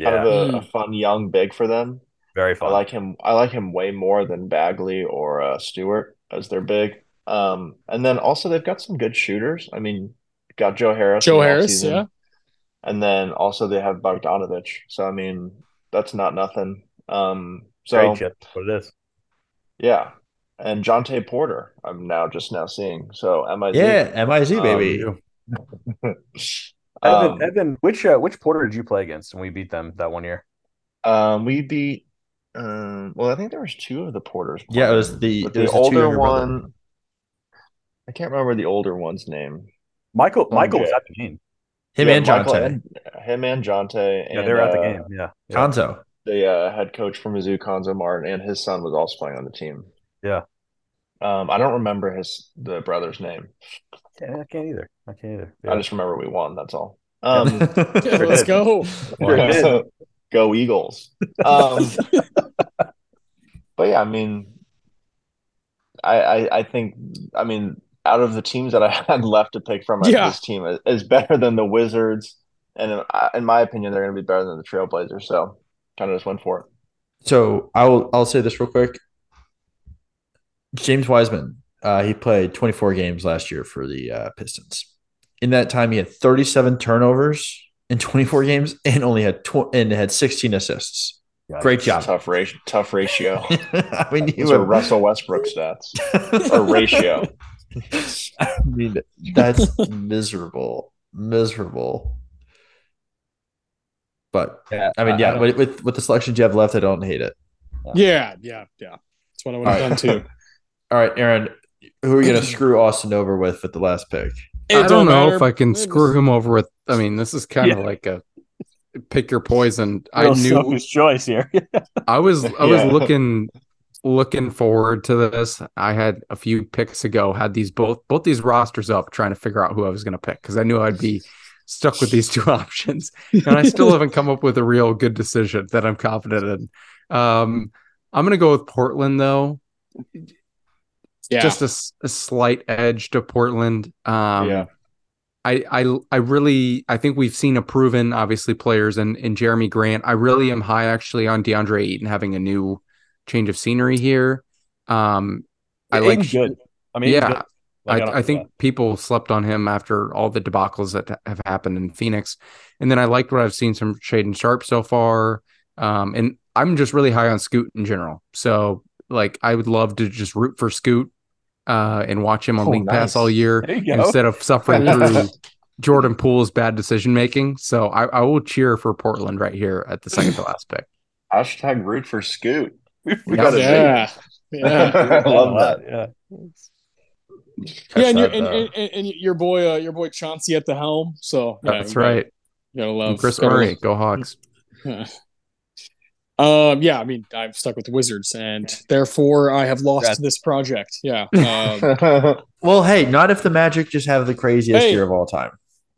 kind Yeah, of a, Mm. a fun young big for them. very fun. I like him. I like him way more than Bagley or uh, Stewart as their big. Um, and then also they've got some good shooters. I mean, got Joe Harris. Joe in Harris, offseason. yeah. And then also they have Bogdanovich. So I mean, that's not nothing. Um, so Great chip. That's what it is. yeah, and Jontay Porter. I'm now just now seeing. So MIZ. Yeah, MIZ Um, baby. Evan, Um, Evan, which uh, which Porter did you play against when we beat them that one year? um, we beat. Um, well, I think there was two of the Porters. Yeah, it was the- but it was the the two older younger brother. One. I can't remember the older one's name. Michael Oh, Michael was yeah. at the game. Him Yeah, and Michael Jontay. and- him and Jontay, Yeah, they were at the uh, game. Yeah. yeah. Cuonzo. the uh, head coach from Mizzou, Cuonzo Martin, and his son was also playing on the team. Yeah. Um, I don't remember his the brother's name. Yeah, I can't either. I can't either. I just remember we won. That's all. Um, let's go. Sure did. go Eagles. Um, but yeah, I mean, I, I I think I mean out of the teams that I had left to pick from, Yeah. this team is, is better than the Wizards, and in, in my opinion, they're going to be better than the Trailblazers. So kind of just went for it. So I'll I'll say this real quick. James Wiseman, uh, he played 24 games last year for the uh, Pistons. In that time, he had 37 turnovers in 24 games and only had tw- and had 16 assists. Yeah. Great job. Tough ratio. Tough ratio. I mean, he These are would- Russell Westbrook stats or ratio. I mean, that's miserable, miserable. But Yeah, I mean, yeah, don't- with, with with the selections you have left, I don't hate it. Yeah, yeah, yeah. That's what I would have All done too. All right, Aaron, who are you gonna screw Austin over with with the last pick? It I don't know matter. if I can It screw was- him over with. I mean, this is kind of Yeah. like a pick your poison. I knew selfish choice here. I was I was Yeah. looking looking forward to this. I had a few picks ago, had these both both these rosters up trying to figure out who I was going to pick because I knew I'd be stuck with these two options, and I still haven't come up with a real good decision that I'm confident in. Um, I'm going to go with Portland though, Yeah. just a slight edge to Portland. Um, Yeah. I, I I really I think we've seen a proven obviously players in in Jerami Grant. I really am high actually on DeAndre Ayton having a new change of scenery here. Um, I like good. I mean, yeah. Like, don't- I, I think people slept on him after all the debacles that have happened in Phoenix. And then I liked what I've seen from Shaedon Sharpe so far. Um, and I'm just really high on Scoot in general. So like I would love to just root for Scoot uh, and watch him on Oh, League Pass all year There you go. instead of suffering through Jordan Poole's bad decision making. So I, I will cheer for Portland right here at the second to last pick. Hashtag root for Scoot. We Yeah. got it. yeah. Yeah. I love that. Yeah. yeah, and, your that, and, uh, and, and, and your boy, uh, your boy Chauncey at the helm. So yeah, That's we gotta- right. Gotta And love Chris gotta Murray, go Hogs. love- Um, yeah, I mean, I'm stuck with the Wizards, and therefore I have lost Congrats. this project. Yeah. Um, Well, hey, not if the Magic just have the craziest Hey. year of all time.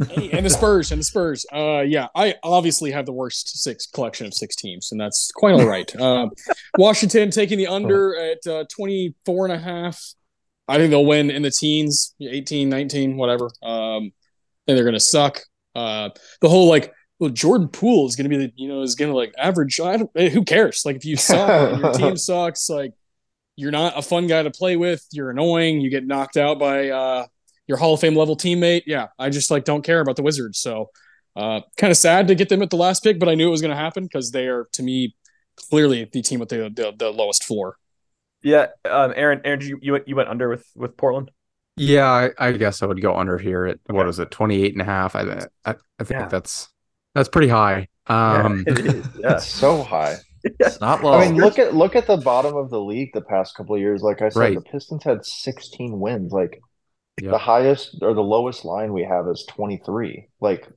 Hey, and the Spurs, and the Spurs. Uh, yeah, I obviously have the worst six collection of six teams, and that's quite all right. Um, Washington taking the under at uh, 24 and a half. I think they'll win in the teens, 18, 19, whatever. Um, and they're going to suck. Uh, the whole like, well, Jordan Poole is going to be the, you know, is going to like average. I don't, eh, who cares? Like, if you suck your team sucks, like, you're not a fun guy to play with. You're annoying. You get knocked out by uh, your Hall of Fame level teammate. Yeah, I just like don't care about the Wizards. So, uh, kind of sad to get them at the last pick, but I knew it was going to happen because they are to me clearly the team with the the, the lowest floor. Yeah. Um, Aaron, Aaron, you, you went you went under with with Portland. Yeah, I, I guess I would go under here at what Okay. is it, 28 and a half. I, I, I think Yeah. that's that's pretty high. Um, it is. Yeah. So high. It's not low. I mean, look at look at the bottom of the league the past couple of years. Like I said, Right. the Pistons had 16 wins. Like Yep. the highest or the lowest line we have is 23. Like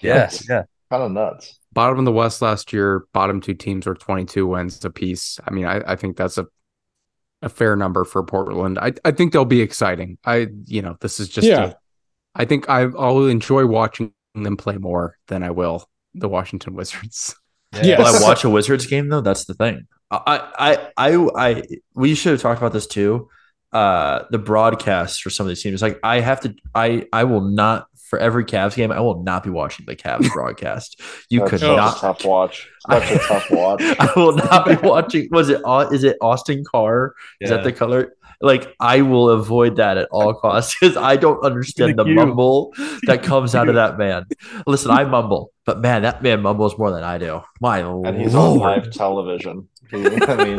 Yes. Yeah. kind of nuts. bottom of the West last year, bottom two teams were 22 wins apiece. I mean, I, I think that's a a fair number for Portland. I I think they'll be exciting. I you know this is just Yeah. a- I think I I'll enjoy watching them play more than I will the Washington Wizards. Yes. Will I watch a Wizards game though? That's the thing. I, I, I, I, we should have talked about this too. Uh, the broadcast for some of these teams, like I have to, I, I will not for every Cavs game. I will not be watching the Cavs broadcast. You That's could not. a tough watch. Such a tough watch. I will not be watching. Was it? Au- Is it Austin Carr? Is that the color? Like I will avoid that at all costs because I don't understand the The mumble that comes out of that man. Listen, I mumble, but man, that man mumbles more than I do. My And he's on live television. He- I mean,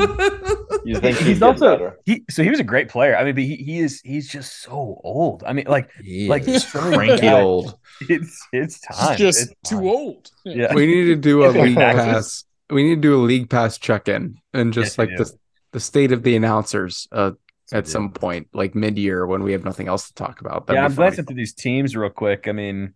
you think he's, He's also better? he. So he was a great player. I mean, but he, he is he's just so old. I mean, like He Like, is so many cranky old. it's it's time. He's just It's too time. old. Yeah. we need to do a league pass. We need to do a league pass check in and just Yes, like do. the the state of the announcers uh, at do. some point, like mid year when we have nothing else to talk about. That'd yeah, I'm funny. glancing through these teams real quick. I mean,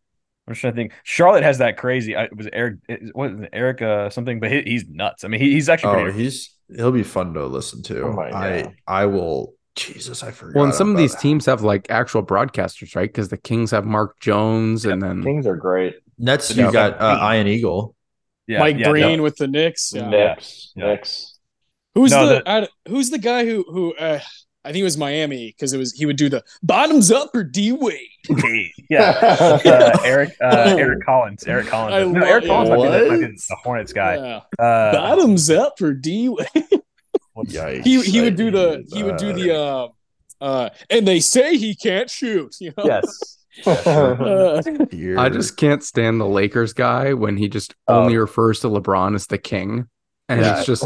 I'm just trying to think. Charlotte has that crazy. I, was Eric? is- What is Eric? Uh, something, but he, he's nuts. I mean, he, he's actually Oh, pretty. he's he'll be fun to listen to. Oh my I God. I will. Jesus, I forgot. Well, and some of these that. teams have like actual broadcasters, right? Because the Kings have Mark Jones, and then Kings are great. Nets, Yeah. you got uh, Ian Eagle. yeah, Mike yeah, Breen no. with the Knicks. Yeah. Knicks, Yeah. Knicks. Who's No, the, I- who's the guy who who uh, I think it was Miami because it was he would do the bottoms up or D Wade. Yeah. Uh, Eric uh, Eric Collins. Eric Collins. I no, Eric Collins might be, the, might be the Hornets guy. Yeah. Uh, bottoms up or D Wade. Yikes! He he would do the hated he would do the uh uh and they say he can't shoot. You know? yes. Uh, I just can't stand the Lakers guy when he just Oh. only refers to LeBron as the king, and Yeah. it's just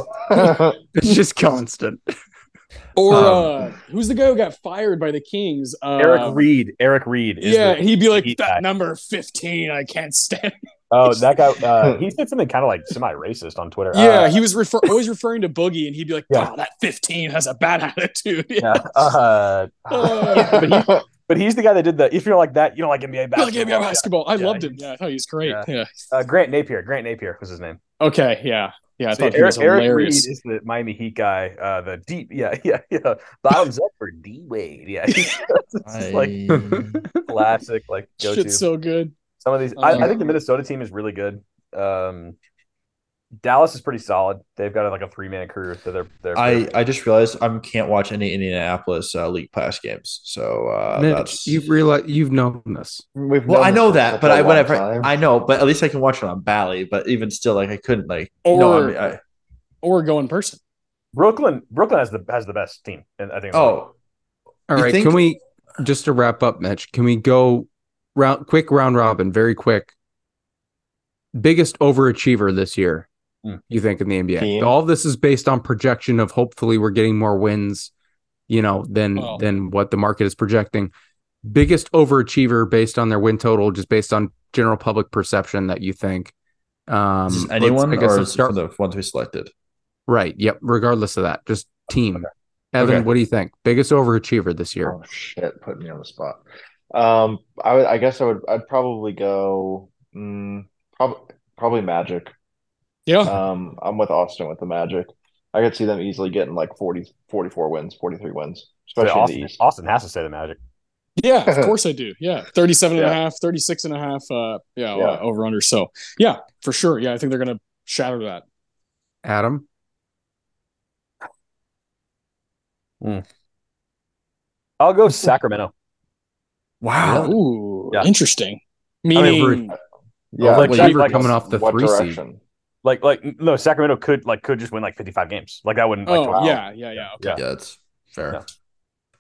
it's just constant. Or Um, uh who's the guy who got fired by the Kings? Uh, Eric Reid. Eric Reid. Is Yeah, the- he'd be like that number fifteen. I can't stand. oh, that guy. Uh, he said something kind of like semi-racist on Twitter. Yeah, Uh, he was refer- always referring to Boogie, and he'd be like, Yeah. "Oh, that fifteen has a bad attitude." yeah. Uh, Uh, but, he, but he's the guy that did the. If you're like that, you don't like NBA Like basketball. NBA basketball. I Yeah, loved him. Yeah, I thought he was great. yeah. Yeah. Uh, Grant Napear. Grant Napear was his name. Okay. Yeah. Yeah. I So thought he Eric, was Eric Reid is the Miami Heat guy. Uh, the deep, yeah, yeah, yeah. Bottoms up for D Wade. Yeah, it's just like classic, like go to. Shit's so good. Some of these, I, I Uh, think the Minnesota team is really good. Um, Dallas is pretty solid. They've got like a three man crew So they're. they're I I just realized I can't watch any Indianapolis uh, League Pass games. So uh, Mitch, that's you've realized you've known this. We've well, known I know that, but a I long whatever time. I know, but at least I can watch it on Bally. But even still, like I couldn't like Or no. I mean, I, or go in person. Brooklyn. Brooklyn has the has the best team, and I think. oh, all right. Think- can we just to wrap up, Mitch? Can we go round quick round robin, very quick? Biggest overachiever this year. You think in the NBA? Team? All of this is based on projection of hopefully we're getting more wins, you know, than Oh. than what the market is projecting. Biggest overachiever based on their win total, just based on general public perception that you think. Um, is anyone I guess or let's is it start from the ones we selected? right. Yep. Regardless of that, just team. Evan, Okay. what do you think? Biggest overachiever this year? Oh shit, put me on the spot. Um, I would, I guess I would, I'd probably go, mm, probably, probably Magic. Yeah. Um, I'm with Austin with the Magic. I could see them easily getting like 40, 44 wins, 43 wins, So especially in Austin, the East. Austin has to say the Magic. Yeah, of course I do. Yeah. 37 and a Yeah. half, 36 and a half, uh, yeah, Yeah. Uh, over under. So, yeah, for sure. Yeah, I think they're going to shatter that. Adam? I'll go Sacramento. Wow. Ooh, Yeah. interesting. I mean, Meaning, Yeah, like well, were like coming off the what three seed. Direction? Like, like no, Sacramento could like could just win like fifty five games. Like that wouldn't. Like, oh, wow. yeah, yeah, yeah. Okay. Yeah. Yeah, that's fair. Yeah.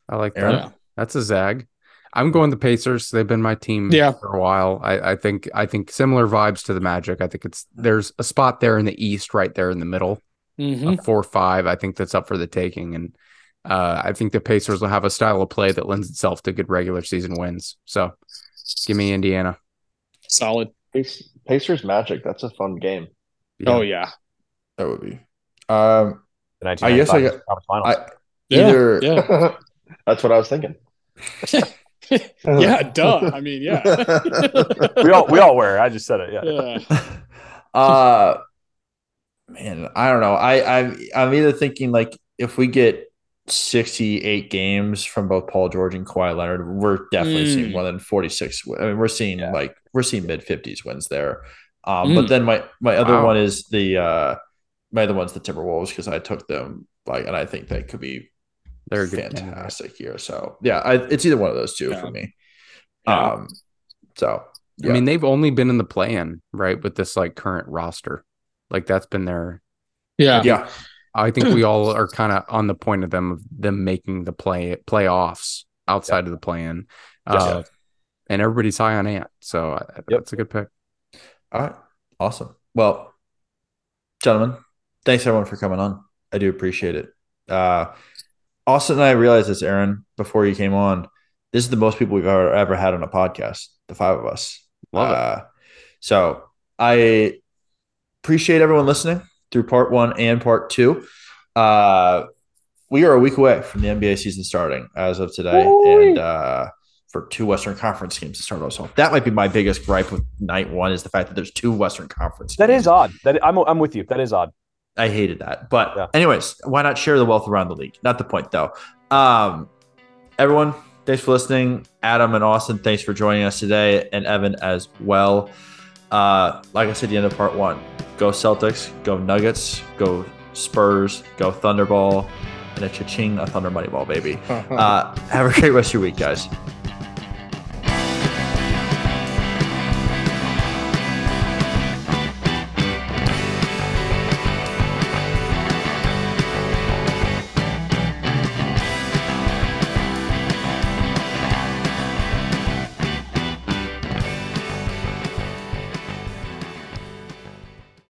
I like that. Yeah. That's a zag. I'm going the Pacers. They've been my team Yeah. for a while. I, I think I think similar vibes to the Magic. I think it's there's a spot there in the East, right there in the middle, hmm a four five. I think that's up for the taking, and uh, I think the Pacers will have a style of play that lends itself to good regular season wins. So, give me Indiana. Solid. Pacers Magic. That's a fun game. Yeah. Oh, yeah. That would be. Um, the I guess I got- conference finals. I Yeah. either Yeah. That's what I was thinking. yeah. Duh. I mean, yeah. we all we all were. I just said it. Yeah. yeah. uh man, I don't know. I I'm I'm either thinking like if we get 68 games from both Paul George and Kawhi Leonard, we're definitely Mm. seeing more than 46. I mean, we're seeing Yeah. like we're seeing mid 50s wins there. Um, Mm. But then my my other Wow. one is the uh, my other one's the Timberwolves because I took them like, and I think they could be They're a good fantastic here. So yeah, I, it's either one of those two Yeah. for me. Yeah. Um, so I mean, they've only been in the play-in, right, with this like current roster. Like that's been their. Yeah. yeah, I think we all are kind of on the point of them of them making the play playoffs outside of the play-in, Yes. uh, and everybody's high on Ant, so I- that's a good pick. All right. Awesome. Well, gentlemen, thanks everyone for coming on. I do appreciate it. Uh, Austin and I realized this, Aaron, before you came on. This is the most people we've ever, ever had on a podcast, the five of us. Love it. uh, So I appreciate everyone listening through part one and part two. Uh, we are a week away from the NBA season starting as of today. Woo-wee. And uh, for two Western Conference games to start us off. So that might be my biggest gripe with night one is the fact that there's two Western Conference. That games. is odd. That I'm I'm with you. That is odd. I hated that. But Yeah. anyways, why not share the wealth around the league? Not the point though. Um, everyone, thanks for listening. Adam and Austin, thanks for joining us today, and Evan as well. Uh, like I said, at the end of part one, go Celtics, go Nuggets, go Spurs, go Thunderball, and a cha-ching, a Thunder Money Ball, baby. Uh, have a great rest of your week, guys.